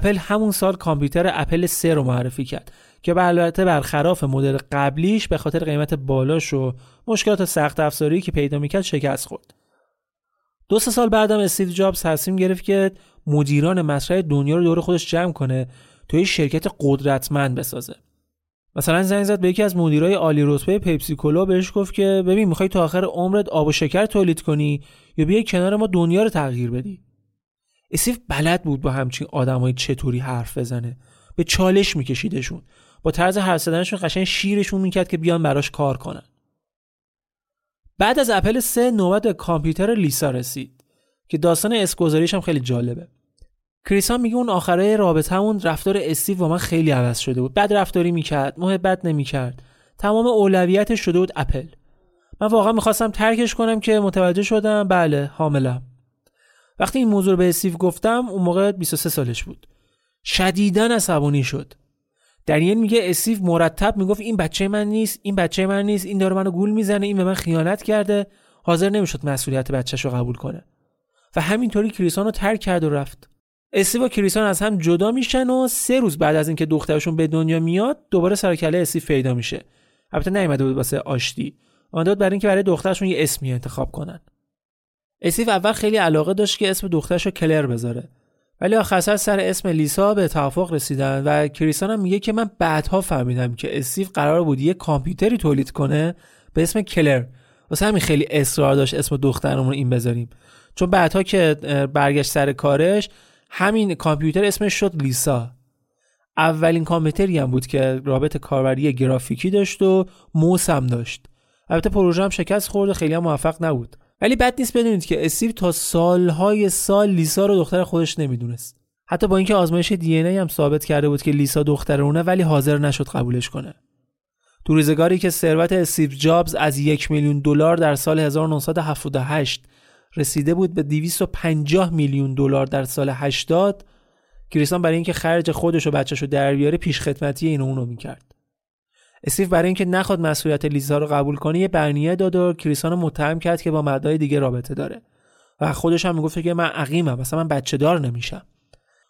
اپل همون سال کامپیوتر اپل 3 رو معرفی کرد که به البته برخلاف مدل قبلیش به خاطر قیمت بالاش و مشکلات سخت افزاری که پیدا می‌کرد شکست خورد. دو سه سال بعدم استیو جابز تصمیم گرفت که مدیران مطرح دنیا رو دور خودش جمع کنه توی شرکت قدرتمند بسازه. مثلا زنگ زد به یکی از مدیرای عالی رتبه پیپسی کولا بهش گفت که ببین می‌خوای تا آخر عمرت آب و شکر تولید کنی یا بیای کنار ما دنیا رو تغییر بدی اسیف بلد بود با همچین آدمای چطوری حرف بزنه. به چالش میکشیدشون. با طرز حرف زدنشون قشنگ شیرشون می‌کرد که بیان براش کار کنن. بعد از اپل 3 نوبت به کامپیوتر لیسا رسید که داستان اسکوزاریش هم خیلی جالبه. کریسان میگه اون آخره رابطهمون رفتار استیو با من خیلی عوض شده بود. بد رفتاری می‌کرد محبت نمی‌کرد. تمام اولویتش شده بود اپل. من واقعا می‌خواستم ترکش کنم که متوجه شدم بله حاملم. وقتی این موضوع رو به استیو گفتم اون موقع 23 سالش بود. شدیدا عصبانی شد. دنیل میگه استیو مرتب می‌گفت این بچه من نیست این بچه من نیست این داره منو گول می‌زنه این به من خیانت کرده. حاضر نمی‌شد مسئولیت بچهش رو قبول کنه. و همینطوری کریسان رو ترک کرد و رفت. استیو و کریسان از هم جدا میشن و سه روز بعد از اینکه دخترشون به دنیا میاد دوباره سرکله استیو پیدا میشه. البته نیومده بود واسه آشتی. آمده بود برای اینکه برای دخترشون یه اسمی انتخاب کنن. اسیف اول خیلی علاقه داشت که اسم دخترش رو کلر بذاره. ولی آخر سر اسم لیسا به توافق رسیدن و کریسان هم میگه که من بعدها فهمیدم که اسیف قرار بود یه کامپیوتری تولید کنه به اسم کلر. واسه همین خیلی اصرار داشت اسم دخترمون این بذاریم. چون بعدها که برگشت سر کارش همین کامپیوتر اسمش شد لیسا. اولین کامپیوتری هم بود که رابط کاربری گرافیکی داشت و موس هم داشت. البته پروژه هم شکست خورد و خیلی هم موفق نبود. ولی بد نیست بدونید که استیو تا سالهای سال لیسا رو دختر خودش نمی‌دونست. حتی با اینکه آزمایش دی ای هم ثابت کرده بود که لیسا دختر اونه ولی حاضر نشد قبولش کنه. تو روزگاری که ثروت استیو جابز از یک میلیون دلار در سال 1978 رسیده بود به 250 میلیون دلار در سال 80 کریسان برای اینکه خرج خودش و بچهش رو در بیاره پیش خدمتی اینو اونو می‌کرد. استیو برای اینکه نخواد مسئولیت لیزا رو قبول کنه یه برنیه داد و کریسان متهم کرد که با مردای دیگه رابطه داره. و خودش هم می‌گفت که من عقیمم مثلا من بچه دار نمیشم.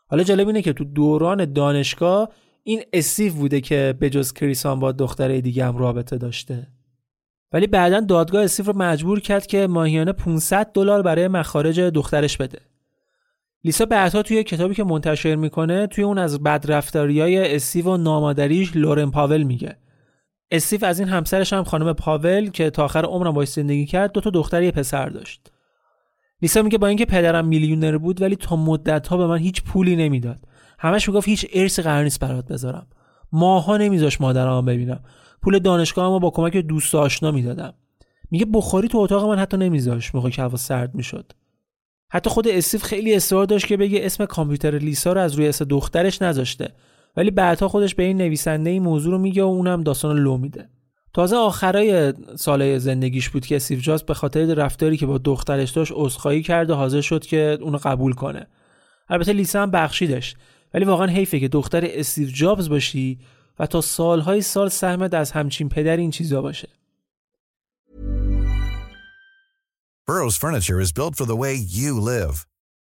حالا جالب اینه که تو دوران دانشگاه این استیو بوده که به جز کریسان با دختره دیگه هم رابطه داشته. ولی بعدا دادگاه استیو رو مجبور کرد که ماهیانه 500 دلار برای مخارج دخترش بده. لیسا بعدها توی کتابی که منتشر می‌کنه توی اون از بدرفتاریای استیو و نامادریش لورن پاول میگه. استیو از این همسرش هم خانم پاول که تا آخر عمرم باش زندگی کرد دو تا دختر یه پسر داشت. لیسا میگه با اینکه پدرم میلیونر بود ولی تا مدت ها به من هیچ پولی نمی‌داد. همش می‌گفت هیچ ارسی قرار نیست برات بذارم. ماها نمیذاش مادرم ببینم. پول دانشگاه با کمک دوست آشنا می‌دادم. میگه بخاری تو اتاق من حتی نمیذاش موقع که هوا سرد می‌شد. حتی خود استیو خیلی اصرار داشت که بگه اسم کامپیوتر لیسا رو از روی اسم دخترش نذاشته. ولی بعدها خودش به این نویسنده این موضوع رو میگه و اونم داستان لو میده. تازه آخرای سال زندگیش بود که استیو جابز به خاطر رفتاری که با دخترش داشت عذرخواهی کرد و حاضر شد که اونو قبول کنه. البته لیسا هم بخشیدش ولی واقعا حیفه که دختر استیو جابز باشی و تا سالهای سال سهمت از همچین پدر این چیزا باشه. Burrow's furniture is built for the way you live.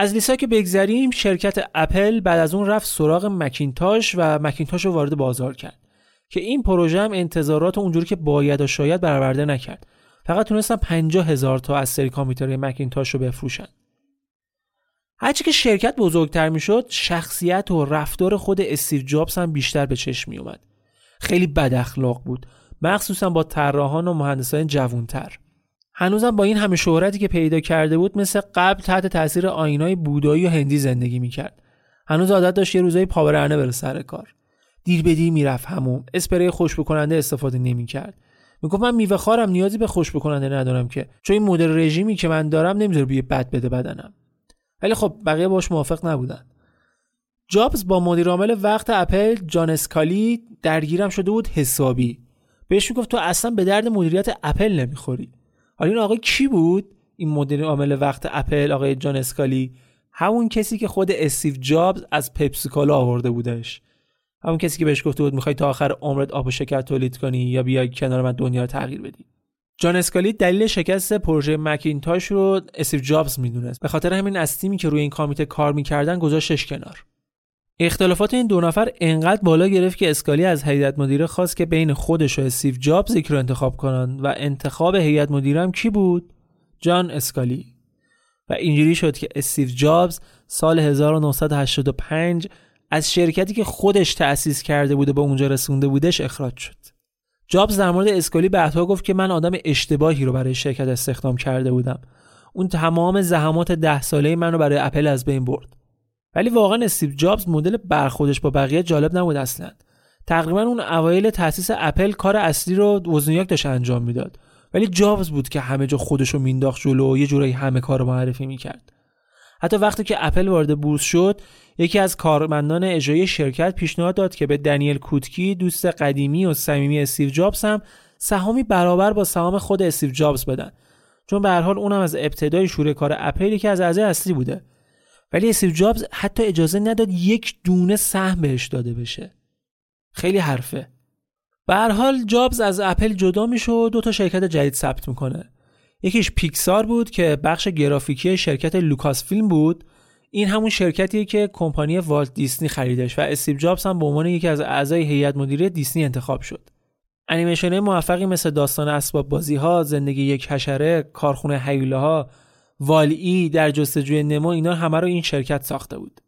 از لیسا که بگذریم شرکت اپل بعد از اون رفت سراغ مکینتاش و مکینتاش رو وارد بازار کرد. که این پروژه هم انتظارات اونجوری که باید و شاید برآورده نکرد. فقط تونستن 50 هزار تا از سری کامپیوترهای مکینتاش رو بفروشن. هرچی که شرکت بزرگتر می‌شد شخصیت و رفتار خود استیو جابز هم بیشتر به چشم می اومد خیلی بد اخلاق بود. مخصوصا با طراحان و مهندسان جوانتر. هنوزم با این همه شهرتی که پیدا کرده بود مثل قبل تحت تاثیر آینای بودایی و هندی زندگی می‌کرد. هنوز عادت داشت یه روزایی پاورنه بره سر کار. دیر به دیر می‌رفت هموم اسپری خوش بکننده استفاده نمی‌کرد. می‌گفت من میوه خارم نیازی به خوش بکننده ندارم که. چون این مدل رژیمی که من دارم نمی‌ذاره بوی بد بده بدنم. ولی خب بقیه باش موافق نبودن. جابز با مدیر عامل وقت اپل جان اسکالی درگیرم شده بود حسابی. بهش می‌گفت تو اصلا به درد مدیریت اپل نمی‌خوری. حالا این آقای کی بود؟ این مدیر عامل وقت اپل آقای جان اسکالی. همون کسی که خود استیو جابز از پپسیکولا آورده بودش. همون کسی که بهش گفته بود می‌خوای تا آخر عمرت آب و شکر تولید کنی یا بیای کنار من دنیا رو تغییر بدی. جان اسکالی دلیل شکست پروژه مکینتاش رو استیو جابز می‌دونست. به خاطر همین از تیمی که روی این کامپیوتر کار می‌کردن گذاشتش کنار. اختلافات این دو نفر انقدر بالا گرفت که اسکالی از هیئت مدیره خواست که بین خودش و استیو جابز یکی رو انتخاب کنند و انتخاب هیئت مدیره هم کی بود؟ جان اسکالی. و اینجوری شد که استیو جابز سال 1985 از شرکتی که خودش تأسیس کرده بوده به اونجا رسونده بودش اخراج شد. جابز در مورد اسکالی بعدها گفت که من آدم اشتباهی رو برای شرکت استخدام کرده بودم. اون تمام زحمات ده ساله من رو برای اپل از بین برد. ولی واقعا استیو جابز مدل برخوردش با بقیه جالب نبود اصلا. تقریبا اون اوایل تاسیس اپل کار اصلی رو وزنیاک داشت انجام می‌داد. ولی جابز بود که همه جا خودش رو مینداخت جلو و یه جورایی همه کار رو معرفی می‌کرد. حتی وقتی که اپل وارد بورس شد یکی از کارمندان اجرایی شرکت پیشنهاد داد که به دنیل کوتکی دوست قدیمی و صمیمی استیو جابز هم سهامی برابر با سهام خود استیو جابز بدن. چون به هر حال اونم از ابتدای شروع کار اپل که از اعضای اصلی بوده. ولی استیو جابز حتی اجازه نداد یک دونه سهم بهش داده بشه. خیلی حرفه. به هر حال جابز از اپل جدا میشه و دو تا شرکت جدید ثبت می‌کنه یکیش پیکسار بود که بخش گرافیکی شرکت لوکاس فیلم بود. این همون شرکتیه که کمپانی والت دیسنی خریدش و استیو جابز هم به عنوان یکی از اعضای هیئت مدیره دیسنی انتخاب شد. انیمیشن موفقی مثل داستان اسباب بازی ها، زندگی یک حشره، کارخونه هیولاها، والی در جستجوی نمو اینا همه رو این شرکت ساخته بود.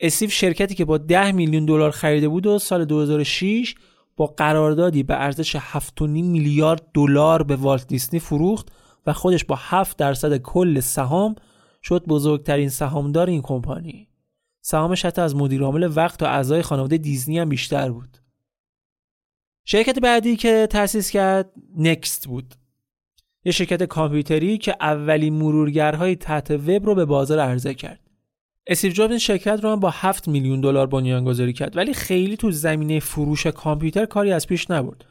استیو شرکتی که با 10 میلیون دلار خریده بود و سال 2006 با قراردادی به ارزش 7.5 میلیارد دلار به والت دیسنی فروخت و خودش با 7 درصد کل سهام شد بزرگترین سهامدار این کمپانی. سهامش حتی از مدیر عامل وقت و اعضای خانواده دیزنی هم بیشتر بود. شرکت بعدی که تأسیس کرد نکست بود. یه شرکت کامپیوتری که اولین مرورگرهای تحت وب رو به بازار عرضه کرد. استیو جابز این شرکت رو هم با 7 میلیون دلار بنیانگذاری کرد ولی خیلی تو زمینه فروش کامپیوتر کاری از پیش نبرد.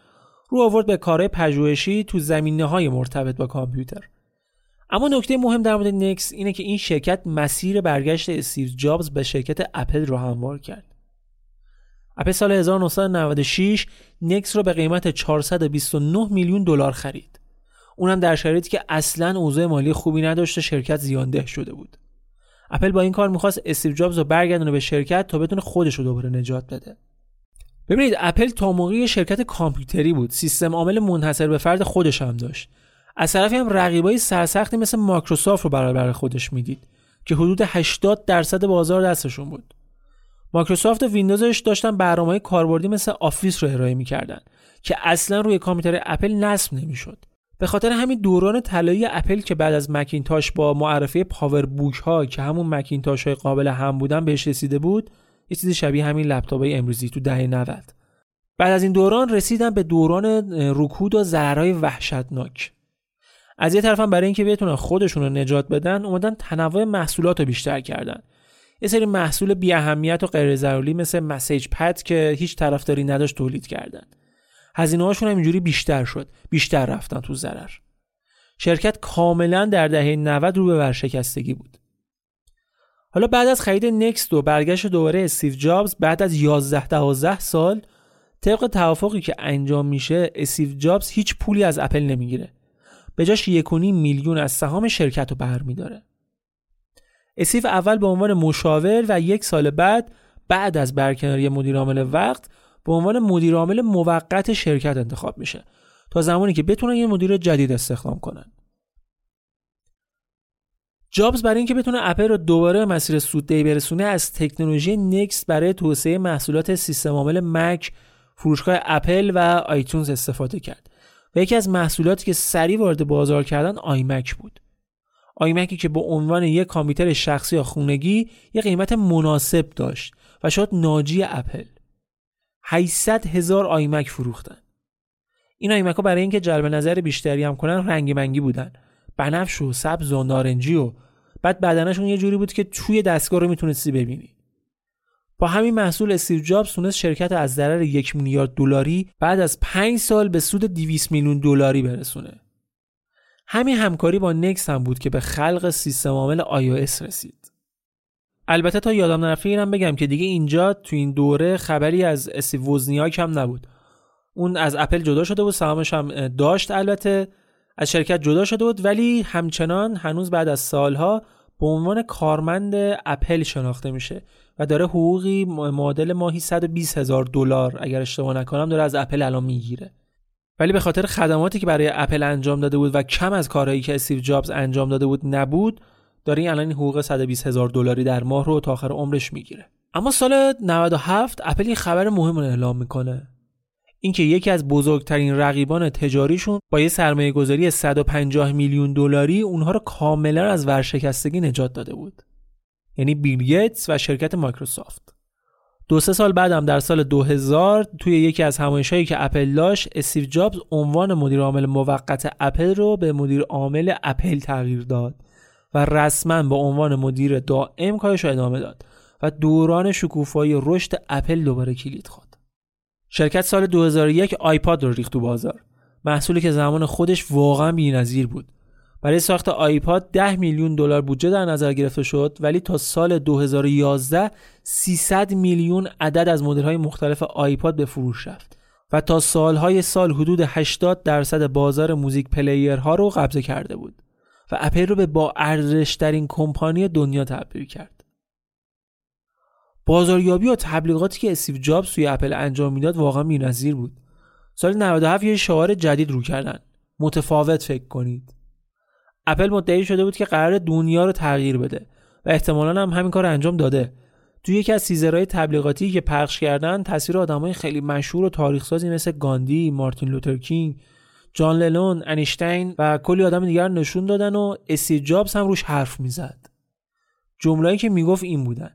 رو آورد به کارهای پژوهشی تو زمینه های مرتبط با کامپیوتر. اما نکته مهم در مورد نکس اینه که این شرکت مسیر برگشت استیو جابز به شرکت اپل رو هموار کرد. اپل سال 1996 نکس رو به قیمت 429 میلیون دلار خرید. اونم در شرایطی که اصلا اوضاع مالی خوبی نداشته شرکت زیان‌ده شده بود. اپل با این کار می‌خواست استیو جابز رو برگردونه به شرکت تا بتونه خودش رو دوباره نجات بده. ببینید اپل تا موقعی شرکت کامپیوتری بود سیستم عامل منحصر به فرد خودش هم داشت از طرفی هم رقیبای سرسختی مثل مایکروسافت رو برابر خودش می‌دید که حدود 80 درصد بازار دستشون بود مایکروسافت و ویندوزش داشتن برنامه‌های کاربردی مثل آفیس رو ارائه می‌کردن که اصلا روی کامپیوتر اپل نصب نمی‌شد به خاطر همین دوران طلایی اپل که بعد از مکینتاش با معرفی پاور بوک ها که همون مکینتاش های قابل حمل بودن بهش رسیده بود یه چیزی شبیه همین لپتاپ های امروزی تو دهه 90 بعد از این دوران رسیدن به دوران رکود و ضررهای وحشتناک. از یه طرف برای اینکه بتونن خودشون رو نجات بدن اومدن تنوع محصولات رو بیشتر کردن. یه سری محصول بی اهمیت و غیر ضروری مثل مسیج پد که هیچ طرفداری نداشت تولید کردن. هزینه هاشون هم اینجوری بیشتر شد بیشتر رفتن تو ضرر. شرکت کاملا در دهه 90 رو به ورشکستگی بود. حالا بعد از خرید نکست و برگشت دوباره استیو جابز بعد از 11 12 سال طبق توافقی که انجام میشه استیو جابز هیچ پولی از اپل نمی‌گیره. به جاش یکونی میلیون از سهام شرکت رو برمیداره. اسیف اول به عنوان مشاور و یک سال بعد بعد از برکناری مدیر عامل وقت به عنوان مدیر عامل موقت شرکت انتخاب میشه تا زمانی که بتونن یه مدیر جدید استخدام کنن. جابز برای اینکه بتونه اپل رو دوباره مسیر سوددهی برسونه از تکنولوژی نکست برای توسعه محصولات سیستم عامل مک فروشگاه اپل و آیتونز استفاده کرد و یکی از محصولاتی که سریع وارد بازار کردن آیمک بود. آیمکی که به عنوان یک کامپیوتر شخصی یا خونگی یه قیمت مناسب داشت و شد ناجی اپل. 800 هزار آیمک فروختن این آیمک ها برای اینکه جلب نظر بیشتری هم کنن رنگی منگی بودن بنفش و سبز و نارنجی و بعد بدنشون یه جوری بود که توی دستگاه رو می‌تونستی ببینی با همین محصول استیو جابز تونست شرکت از ضرر یک میلیارد دلاری بعد از پنج سال به سود 200 میلیون دلاری برسونه. همین همکاری با نکس هم بود که به خلق سیستم عامل iOS رسید. البته تا یادم نرفته اینم بگم که دیگه اینجا تو این دوره خبری از استیو وزنیاک هم نبود. اون از اپل جدا شده بود سهامش هم داشت البته از شرکت جدا شده بود ولی همچنان هنوز بعد از سالها به عنوان کارمند اپل شناخته میشه و داره حقوقی معادل ماهی 120 هزار دلار اگر اشتباه نکنم داره از اپل الان می‌گیره ولی به خاطر خدماتی که برای اپل انجام داده بود و کم از کارهایی که استیو جابز انجام داده بود نبود داره این الان حقوق 120 هزار دلاری در ماه رو تا آخر عمرش می‌گیره. اما سال 97 اپل یه خبر مهم رو اعلام می‌کنه. اینکه یکی از بزرگترین رقیبان تجاریشون با یه سرمایه گذاری 150 میلیون دلاری اونها رو کاملا از ورشکستگی نجات داده بود. یعنی بیل و شرکت مایکروسافت. دو سه سال بعدم در سال 2000 توی یکی از همایشهایی که اپل داشت استیو جابز عنوان مدیر عامل موقت اپل رو به مدیر عامل اپل تغییر داد. و رسما به عنوان مدیر دائم کارش رو ادامه داد و دوران شکوفایی رشد اپل دوباره کلید خورد. شرکت سال 2001 آیپاد رو ریخت تو بازار. محصولی که زمان خودش واقعا بی‌نظیر بود. برای ساخت آیپاد 10 میلیون دلار بودجه در نظر گرفته شد ولی تا سال 2011 300 میلیون عدد از مدل‌های مختلف آیپاد به فروش رفت و تا سالهای سال حدود 80 درصد بازار موزیک پلیرها رو قبضه کرده بود. و اپل رو به با ارزشترین کمپانی دنیا تبدیل کرد. بازاریابی و تبلیغاتی که استیو جابز توی اپل انجام می‌داد واقعا بی‌نظیر بود. سال 97 یه شعار جدید رو کردن. متفاوت فکر کنید. اپل مدعی شده بود که قراره دنیا رو تغییر بده و احتمالا هم همین کار انجام داده. توی یکی از سیزرهای تبلیغاتی که پخش کردن تصویر آدمای خیلی مشهور و تاریخسازی مثل گاندی، مارتین لوتر کینگ، جان للون، انیشتین و کلی آدم دیگر نشون دادن و استیو جابز هم روش حرف می‌زد. جمله‌ای که می‌گفت این بودن.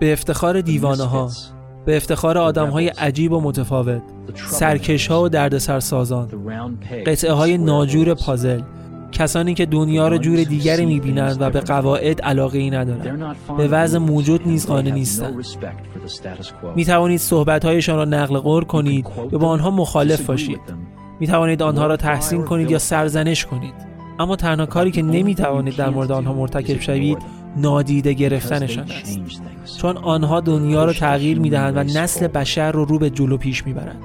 به افتخار دیوانه ها به افتخار آدم های عجیب و متفاوت. سرکش ها و دردسر سازان قطعه های ناجور پازل. کسانی که دنیا را جور دیگری می‌بینند و به قواعد علاقه ای ندارند به وضع موجود نیز قانع نیستند. می توانید صحبت هایشان را نقل قول کنید و با آنها مخالف باشید. می توانید آنها را تحسین کنید یا سرزنش کنید. اما تنها کاری که نمی توانید در مورد آنها مرتکب شوید نادیده گرفتنشان است. چون آنها دنیا را تغییر می دهند و نسل بشر رو رو به جلو پیش می برند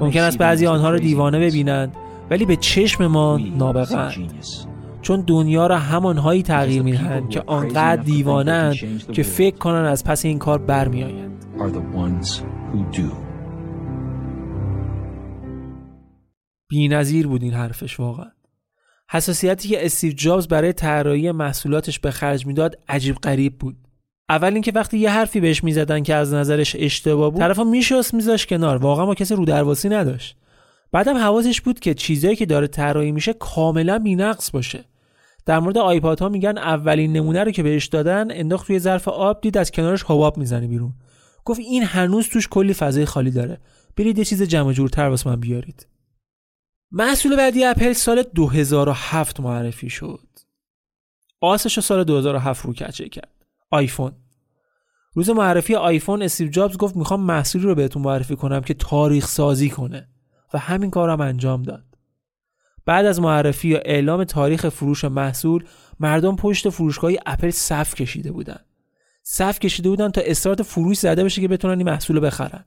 ممکن است بعضی آنها را دیوانه ببینند. ولی به چشم ما نابغند چون دنیا را همانهایی تغییر می‌دهند که آنقدر دیوانند که فکر کنند از پس این کار برمیآیند. نظیر بود این حرفش واقعا. حساسیتی که استیو جابز برای طراحی محصولاتش به خرج می‌داد عجیب غریب بود. اول اینکه وقتی یه حرفی بهش می‌زدن که از نظرش اشتباه بود طرفا میشست میذاش کنار. واقعا ما کسی رو درواسی نداشت. بعدم حواسش بود که چیزایی که داره طراحی میشه کاملا بینقص باشه. در مورد آیپاد ها میگن اولین نمونه رو که بهش دادن انداخت توی ظرف آب دید از کنارش حباب می‌زنه بیرون. گفت این هنوز توش کلی فضای خالی داره. برید یه چیز جمع جورتر واسه من بیارید. محصول بعدی اپل سال 2007 معرفی شد. آسش سال 2007 رو کچه کرد. آیفون. روز معرفی آیفون استیو جابز گفت می‌خوام محصولی رو بهتون معرفی کنم که تاریخ سازی کنه. و همین کارم انجام داد. بعد از معرفی یا اعلام تاریخ فروش محصول مردم پشت فروشگاه اپل صف کشیده بودن. صف کشیده بودن تا استارت فروش زده بشه که بتونن این محصول بخرن.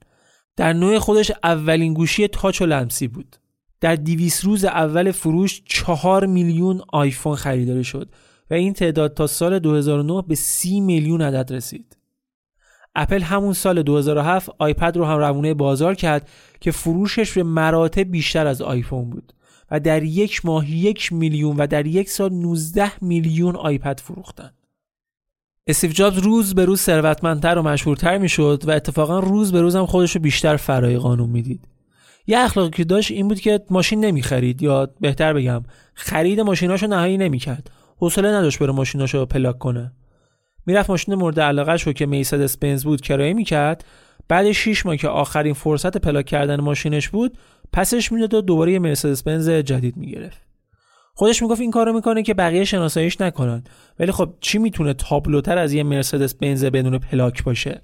در نوع خودش اولین گوشی تاچ و لمسی بود. در دویست روز اول فروش چهار میلیون آیفون خریداری شد و این تعداد تا سال 2009 به سی میلیون عدد رسید. اپل همون سال 2007 آیپد رو هم روونه بازار کرد که فروشش به مراتب بیشتر از آیفون بود و در یک ماه یک میلیون و در یک سال 19 میلیون آیپد فروختن. استیو جابز روز به روز ثروتمندتر و مشهورتر می‌شد و اتفاقا روز به روز هم خودش رو بیشتر فرای قانون می‌دید. یه اخلاقی که داشت این بود که ماشین نمی‌خرید یا بهتر بگم خرید ماشیناشو نهایی نمی‌کرد. حوصله نداشت بره ماشیناشو پلاک کنه. می‌رفت ماشین مورد علاقه شو که میسدس بنز بود کرایه می‌کرد. بعد 6 ماه که آخرین فرصت پلاک کردن ماشینش بود پسش می‌داد و دوباره یه مرسدس بنز جدید می‌گرفت. خودش می‌گفت این کارو می‌کنه که بقیه شناساییش نکنن. ولی خب چی می‌تونه تابلوتر از یه مرسدس بنز بدون پلاک باشه؟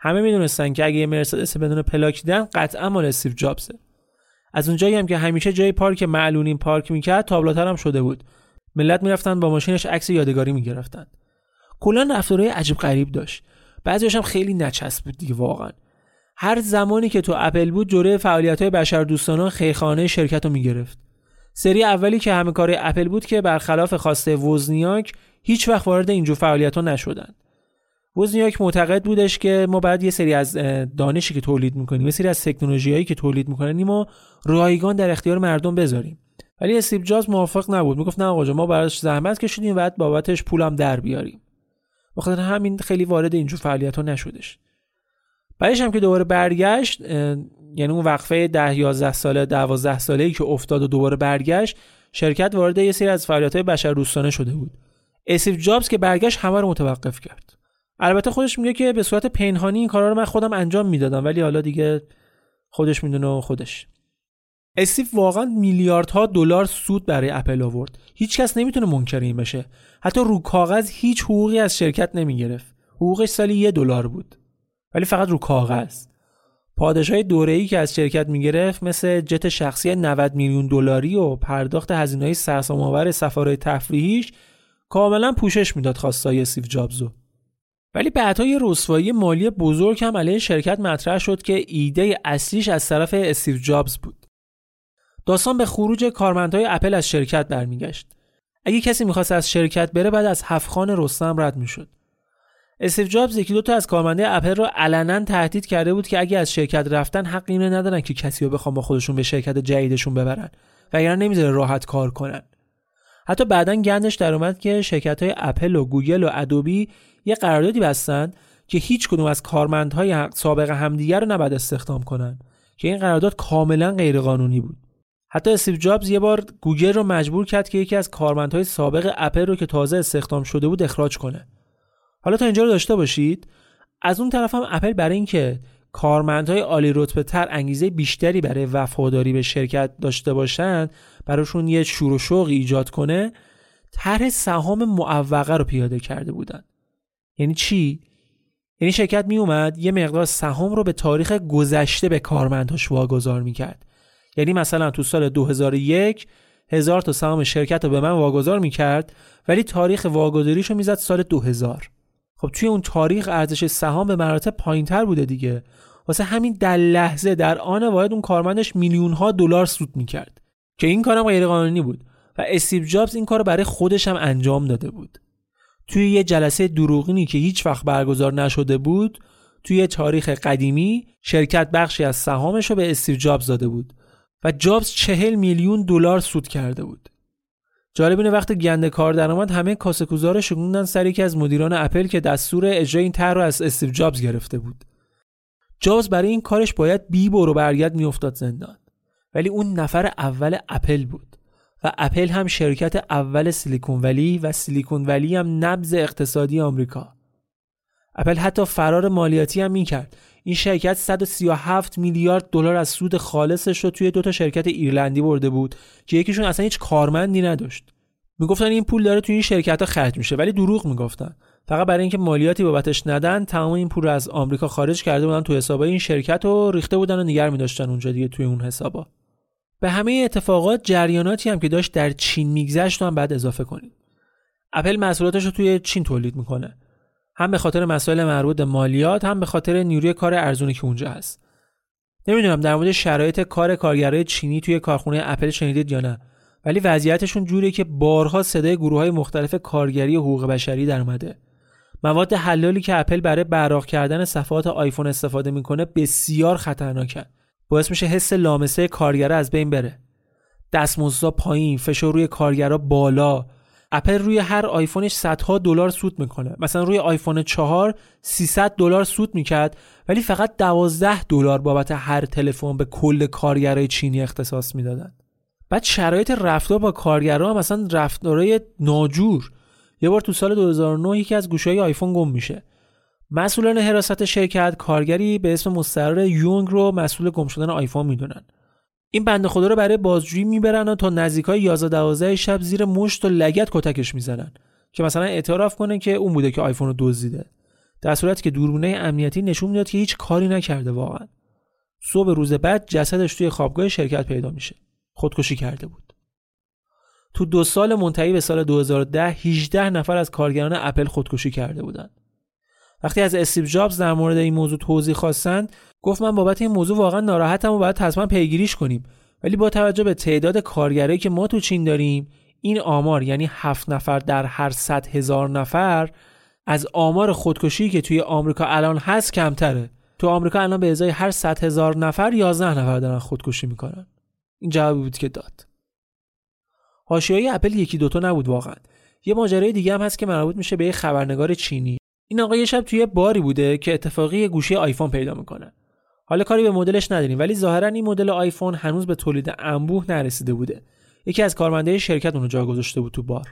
همه می‌دونستن که اگه یه مرسدس بدون پلاک دیدن قطعا مال استیو جابزه. از اونجایی هم که همیشه جای پارک معلولین پارک می‌کرد تابلوتر هم شده بود. ملت می‌رفتن با ماشینش عکس یادگاری می‌گرفتن. کلا رفتارهای عجیب غریب داشت. بعضیش هم خیلی نچسب بود دیگه واقعا. هر زمانی که تو اپل بود جوره فعالیت های بشر دوستانه خیخانه شرکت رو می‌گرفت. سری اولی که همه کار اپل بود که برخلاف خواسته وزنیاک هیچ وقت وارد اینجور فعالیت ها نشدن. وزنیاک معتقد بودش که ما بعد یه سری از دانشی که تولید می‌کنیم یه سری از تکنولوژیایی که تولید می‌کنیم و رایگان در اختیار مردم بذاریم. ولی استیو جاز موافق نبود. می‌گفت نه آقا ما براش زحمت کشیدیم بعد بابتش پولم در بیاریم. بخاطر همین خیلی وارد اینجور فعالیت ها نشدش. بعدش هم که دوباره برگشت یعنی اون وقفه ده 11 ساله 12 ساله ای که افتاد و دوباره برگشت شرکت وارد یه سری از فعالیت های بشر دوستانه شده بود. اسیف جابز که برگشت همه رو متوقف کرد. البته خودش میگه که به صورت پنهانی این کارا رو من خودم انجام می‌دادم ولی حالا دیگه خودش می‌دونه خودش. استیو واقعا میلیاردها دلار سود برای اپل آورد. هیچکس نمی‌تونه منکر این بشه. حتی رو کاغذ هیچ حقوقی از شرکت نمی‌گرفت. حقوقش سالی یه دلار بود. ولی فقط رو کاغذ. پادشاه دوره‌ای که از شرکت می‌گرفت مثل جت شخصی 90 میلیون دلاری و پرداخت هزینه‌های سرسام‌آور سفرهای تفریحیش کاملا پوشش می‌داد خواستای استیو جابزو. ولی بعدها یه رسوایی مالی بزرگ هم علیه شرکت مطرح شد که ایده اصلیش از طرف استیو جابز بود. داستان به خروج کارمندهای اپل از شرکت برمیگشت. اگه کسی می‌خواست از شرکت بره بعد از هفت‌خان رستم رد می‌شد. استیو جابز یکی دو تا از کارمندای اپل رو علنا تهدید کرده بود که اگه از شرکت رفتن حق اینو ندارن که کسی رو بخوان با خودشون به شرکت جدیدشون ببرن وگرنه نمی‌ذاره راحت کار کنن. حتی بعدا گندش در اومد که شرکت های اپل و گوگل و ادوبی یه قراردادی بستن که هیچ کدوم از کارمندهای سابق همدیگر رو نباید استخدام کنن که این قرارداد کاملا غیرقانونی بود حتی استیو جابز یه بار گوگل رو مجبور کرد که یکی از کارمندهای سابق اپل رو که تازه استخدام شده بود اخراج کنه. حالا تا اینجا رو داشته باشید. از اون طرف هم اپل برای اینکه کارمندهای عالی رتبه تر انگیزه بیشتری برای وفاداری به شرکت داشته باشند براشون یه شور و شوق ایجاد کنه طرح سهام معوقه رو پیاده کرده بودن. یعنی چی؟ یعنی شرکت می اومد یه مقدار سهام رو به تاریخ گذشته به کارمنداش واگذار می‌کرد. یعنی مثلا تو سال 2001 هزار تا سهام شرکت رو به من واگذار می‌کرد ولی تاریخ واگذاریش رو می‌زد سال 2000 خب توی اون تاریخ ارزش سهام به مراتب پایینتر بوده دیگه. واسه همین در لحظه در آن واحد اون کارمندش میلیون ها دلار سود می‌کرد. که این کارم غیر قانونی بود و استیو جابز این کار رو برای خودش هم انجام داده بود. توی یه جلسه دروغینی که هیچ وقت برگزار نشده بود توی تاریخ قدیمی شرکت بخشی از سهامش رو به استیو جابز داده بود. و جابز چهل میلیون دلار سود کرده بود. جالب اینه وقتی گنده کار درآمد همه کاسه کوزار شگوندن سر یکی از مدیران اپل که دستور اجرای این طرح رو از استیو جابز گرفته بود. جابز برای این کارش باید بی برو برگرد میافتاد زندان. ولی اون نفر اول اپل بود و اپل هم شرکت اول سیلیکون ولی و سیلیکون ولی هم نبز اقتصادی آمریکا. اپل حتی فرار مالیاتی هم می‌کرد این شرکت 137 میلیارد دلار از سود خالصش رو توی دو تا شرکت ایرلندی برده بود که یکیشون اصلا هیچ کارمندی نداشت. می‌گفتن این پول داره توی این شرکت ها خرج میشه ولی دروغ می‌گفتن. فقط برای اینکه مالیاتی بابتش ندن تمام این پول رو از آمریکا خارج کرده بودن تو حسابای این شرکت و ریخته بودن و نگر میداشتن اونجا دیگه توی اون حسابا. به همه اتفاقات جریاناتی هم که داشت در چین میگذشت هم بعد اضافه کنید اپل محصولاتش رو توی چین تولید می‌کنه. هم به خاطر مسائل مربوط مالیات هم به خاطر نیروی کار ارزونی که اونجا هست. نمی‌دونم در مورد شرایط کار کارگرای چینی توی کارخونه اپل شنیدید یا نه ولی وضعیتشون جوریه که بارها صدای گروه های مختلف کارگری و حقوق بشری در اومده. مواد حلالی که اپل برای براق کردن صفحات آیفون استفاده می‌کنه بسیار خطرناکه. باعث میشه حس لامسه کارگرا از بین بره. دستمزدها پایین فشار روی کارگرا بالا اپل روی هر آیفونش صدها دلار سود می‌کنه. مثلا روی آیفون 4 300 دلار سود می‌کرد ولی فقط 12 دلار بابت هر تلفن به کل کارگرای چینی اختصاص می‌دادن. بعد شرایط رفتار با کارگرا هم مثلا رفتارای ناجور. یه بار تو سال 2009 یکی از گوشهای آیفون گم میشه. مسئولان حراست شرکت کارگری به اسم مستقر یونگ رو مسئول گم شدن آیفون می‌دونن. این بنده خدا رو برای بازجویی می‌برن و تا نزدیکای 11 12 شب زیر مشت و لگت کتکش می‌زنن. که مثلا اعتراف کنه که اون بوده که آیفون رو دزدیده. در صورتی که دوربینه امنیتی نشون می‌داد که هیچ کاری نکرده واقعا. صبح روز بعد جسدش توی خوابگاه شرکت پیدا میشه. خودکشی کرده بود. تو دو سال منتهی به سال 2010 18 نفر از کارگران اپل خودکشی کرده بودند. وقتی از استیو جابز در مورد این موضوع توضیح خواستند گفت من بابت این موضوع واقعا ناراحتم و باید حتما پیگیریش کنیم. ولی با توجه به تعداد کارگرایی که ما تو چین داریم این آمار یعنی هفت نفر در هر صد هزار نفر از آمار خودکشی که توی آمریکا الان هست کمتره. تو آمریکا الان به ازای هر صد هزار نفر 11 نفر دارن خودکشی می‌کنن. این جوابی بود که داد. حاشیه اپل یکی دوتا نبود واقعا. یه ماجرای دیگه هم هست که مربوط میشه به یه خبرنگار چینی. این آقا یه شب توی باری بوده که اتفاقی یه گوشی آیفون پیدا می‌کنه. حالا کاری به مدلش نداریم ولی ظاهرا این مدل آیفون هنوز به تولید انبوه نرسیده بوده. یکی از کارمندای شرکت اونو جا گذاشته بود تو بار.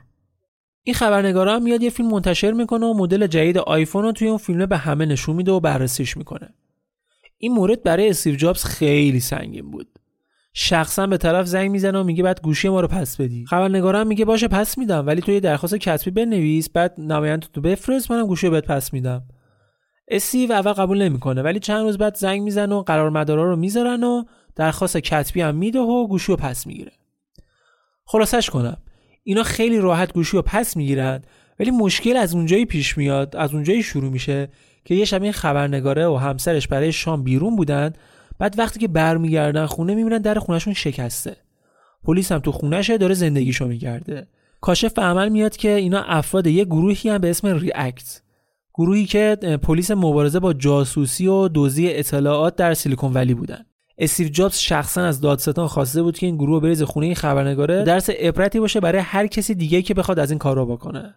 این خبرنگارا هم میاد یه فیلم منتشر می‌کنه و مدل جدید آیفون رو توی اون فیلم به همه نشون میده و بررسیش می‌کنه. این مورد برای استیو جابز خیلی سنگین بود. شخصا به طرف زنگ می‌زنه و میگه بعد گوشی ما رو پس بدی. خبرنگارم میگه باشه پس میدم ولی تو یه درخواست کتبی بنویس بعد نماینده تو بفرست منم گوشی رو بهت پس میدم. استیو اول قبول نمی‌کنه ولی چند روز بعد زنگ می‌زنه و قرار مدارا رو می‌ذارن و درخواست کتبی هم میده و گوشی رو پس می‌گیره. خلاصش کنم. اینا خیلی راحت گوشی رو پس می‌گیرن ولی مشکل از اونجایی پیش میاد از اونجایی شروع میشه که یه شب این خبرنگاره و همسرش برای شام بیرون بودن بعد وقتی که برمیگردن خونه می‌بینن در خونهشون شکسته. پلیس هم تو خونهشه داره زندگیشو میگرده کاشف به عمل میاد که اینا افراد یه گروهی هم به اسم ریاکت گروهی که پلیس مبارزه با جاسوسی و دزدی اطلاعات در سیلیکون ولی بودن. استیو جابز شخصا از دادستان خواسته بود که این گروه بریز خونه این خبرنگاره. درس عبرتی باشه برای هر کسی دیگه که بخواد از این کار رو بکنه.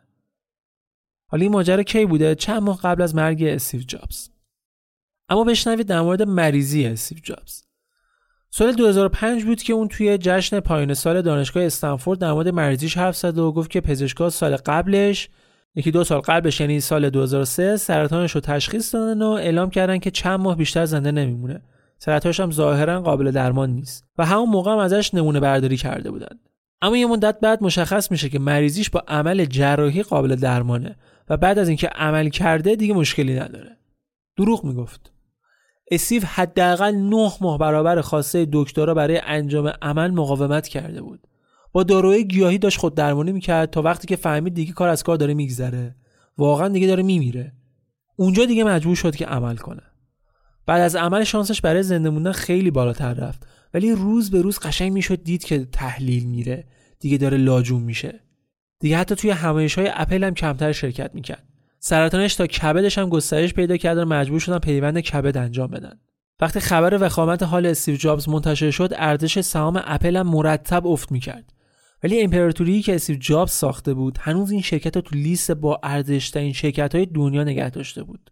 حالا این ماجرا کی بوده؟ چند ماه قبل از مرگ استیو جابز. اما بشنوید در مورد مریضی استیو جابز. سال 2005 بود که اون توی جشن پایان سال دانشگاه استنفورد در مورد مریضیش حرف زد و گفت که پزشکا سال قبلش یکی دو سال قبلش یعنی سال 2003 سرطانش رو تشخیص دادن و اعلام کردن که چند ماه بیشتر زنده نمیمونه. سرطانش هم ظاهرا قابل درمان نیست و همون موقع هم ازش نمونه برداری کرده بودن. اما یه مدت بعد مشخص میشه که مریضیش با عمل جراحی قابل درمانه و بعد از اینکه عمل کرده دیگه مشکلی نداره. دروغ می‌گفت. اسیف حداقل نه ماه برابر خواسته دکترا برای انجام عمل مقاومت کرده بود. با داروی گیاهی داشت خود درمانی می‌کرد تا وقتی که فهمید دیگه کار از کار داره میگذره. واقعا دیگه داره میمیره. اونجا دیگه مجبور شد که عمل کنه. بعد از عمل شانسش برای زنده موندن خیلی بالاتر رفت. ولی روز به روز قشنگ می‌شد دید که تحلیل میره. دیگه داره لاجون میشه. دیگه حتی توی همایش های اپل هم کمتر شرکت می‌کرد. سرطانش تا کبدش هم گسترش پیدا کرد و مجبور شدن پیوند کبد انجام بدن. وقتی خبر وخامت حال استیو جابز منتشر شد ارزش سهام اپل هم مرتب افت می‌کرد. ولی امپراتوری که استیو جابز ساخته بود هنوز این شرکت رو تو لیست با ارزشترین شرکت های دنیا نگه داشته بود.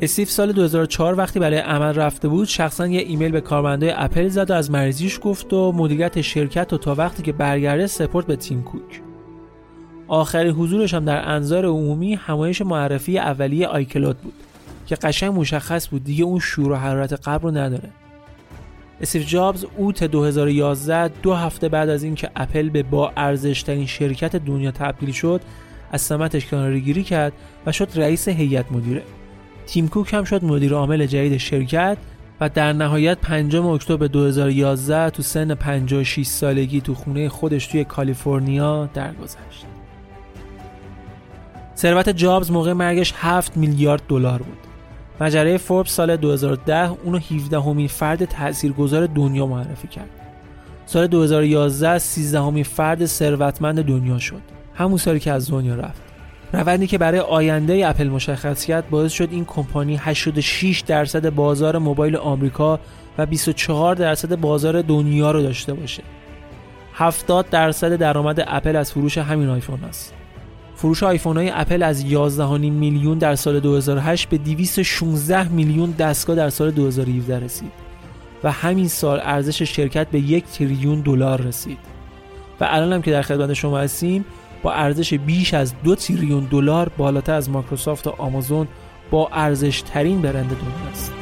استیو سال 2004 وقتی برای عمل رفته بود شخصا یه ایمیل به کارمندای اپل زد و از مریضیش گفت و مدیریت شرکت و تا وقتی که برگرده سپرد به تیم کوک. آخرین حضورش هم در انظار عمومی همایش معرفی اولیه آیکلود بود که قشنگ مشخص بود دیگه اون شور و حرارت قبل رو نداره. استیو جابز اوت 2011 دو هفته بعد از اینکه اپل به با ارزشترین شرکت دنیا تبدیل شد از سمتش کنارگیری کرد و شد رئیس هیئت مدیره. تیم کوک هم شد مدیر عامل جدید شرکت و در نهایت 5 اکتبر 2011 تو سن 56 سالگی تو خونه خودش توی کالیفرنیا درگذشت. ثروت جابز موقع مرگش 7 میلیارد دلار بود. مجله فوربس سال 2010 اونو 17 همین فرد تاثیرگذار دنیا معرفی کرد. سال 2011 13 همین فرد ثروتمند دنیا شد. همون سالی که از دنیا رفت. روندی که برای آینده اپل مشخص کرد باعث شد این کمپانی 86 درصد بازار موبایل آمریکا و 24 درصد بازار دنیا رو داشته باشه. 70 درصد درآمد اپل از فروش همین آیفون است فروش آیفون های اپل از 11.5 میلیون در سال 2008 به 216 میلیون دستگاه در سال 2017 رسید و همین سال ارزش شرکت به یک تریلیون دلار رسید. و الان هم که در خدمت شما هستیم با ارزش بیش از دو تریلیون دلار بالاتر از مایکروسافت و آمازون با ارزش ترین برند دنیا است.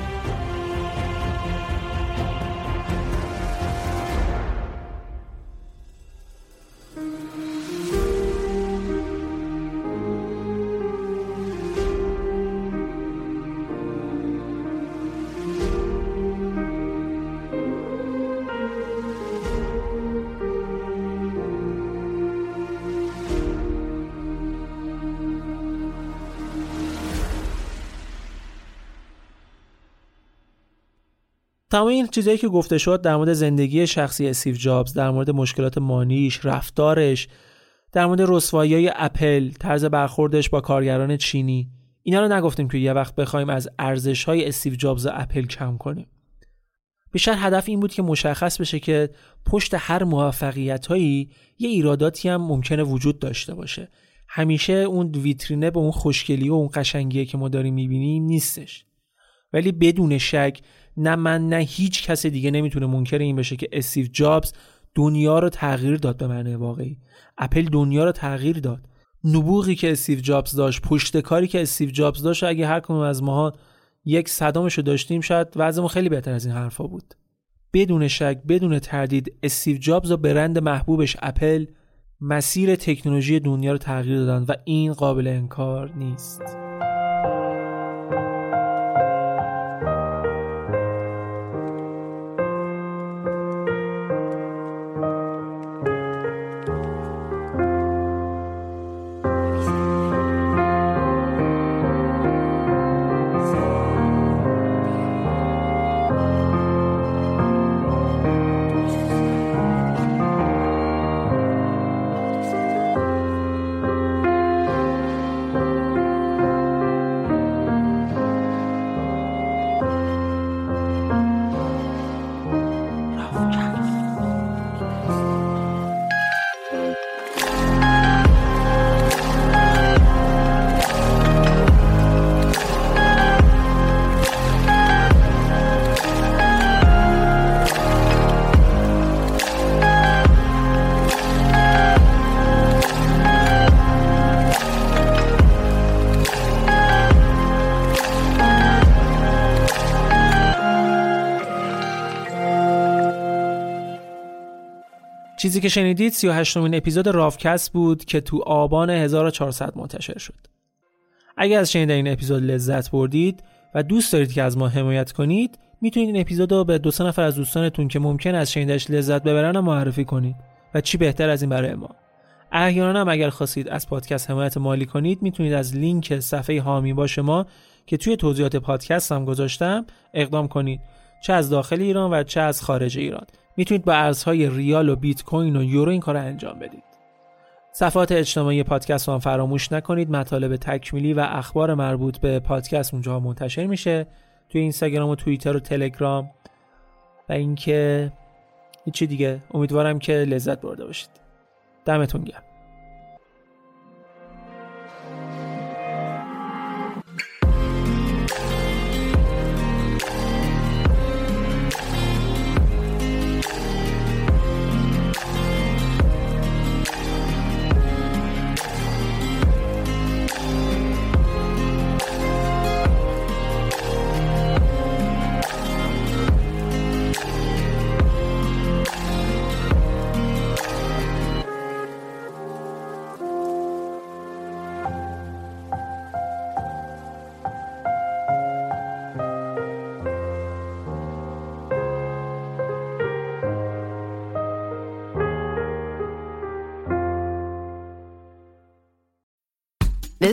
تمام این چیزایی که گفته شد در مورد زندگی شخصی استیو جابز در مورد مشکلات مانیش رفتارش در مورد رسوایی های اپل طرز برخوردش با کارگران چینی اینا رو نگفتیم که یه وقت بخوایم از ارزش های استیو جابز اپل کم کنیم. بیشتر هدف این بود که مشخص بشه که پشت هر موفقیت هایی یه ایراداتی هم ممکنه وجود داشته باشه. همیشه اون ویترینه به اون خوشگلی و اون قشنگیه که ما داریم می‌بینیم نیستش. ولی بدون شک نه من نه هیچ کس دیگه نمی‌تونه منکر این بشه که استیو جابز دنیا رو تغییر داد به معنی واقعی. اپل دنیا رو تغییر داد. نبوغی که استیو جابز داشت پشت کاری که استیو جابز داشت اگه هر کدوم از ماها یک صدامش رو داشتیم شاید وضعمون خیلی بهتر از این حرفا بود. بدون شک بدون تردید استیو جابز و برند محبوبش اپل مسیر تکنولوژی دنیا رو تغییر دادن و این قابل انکار نیست. چیزی که شنیدید 38 مین اپیزود رافکست بود که تو آبان 1400 منتشر شد. اگر از شنیدن این اپیزود لذت بردید و دوست دارید که از ما حمایت کنید می‌تونید این اپیزود رو به دو سه نفر از دوستانتون که ممکن از شنیدنش لذت ببرن معرفی کنید و چی بهتر از این برای ما. احیانا هم اگر خواستید از پادکست حمایت مالی کنید می‌تونید از لینک صفحه هامی باش ما که توی توضیحات پادکست هم گذاشتم اقدام کنید. چه از داخل ایران و چه از خارج ایران. می‌تونید با ارزهای ریال و بیت کوین و یورو این کار انجام بدید. صفحات اجتماعی پادکست هم فراموش نکنید. مطالب تکمیلی و اخبار مربوط به پادکست اونجا منتشر میشه. توی اینستاگرام و توییتر و تلگرام. و اینکه هیچی دیگه. امیدوارم که لذت برده باشید. دمتون گرم.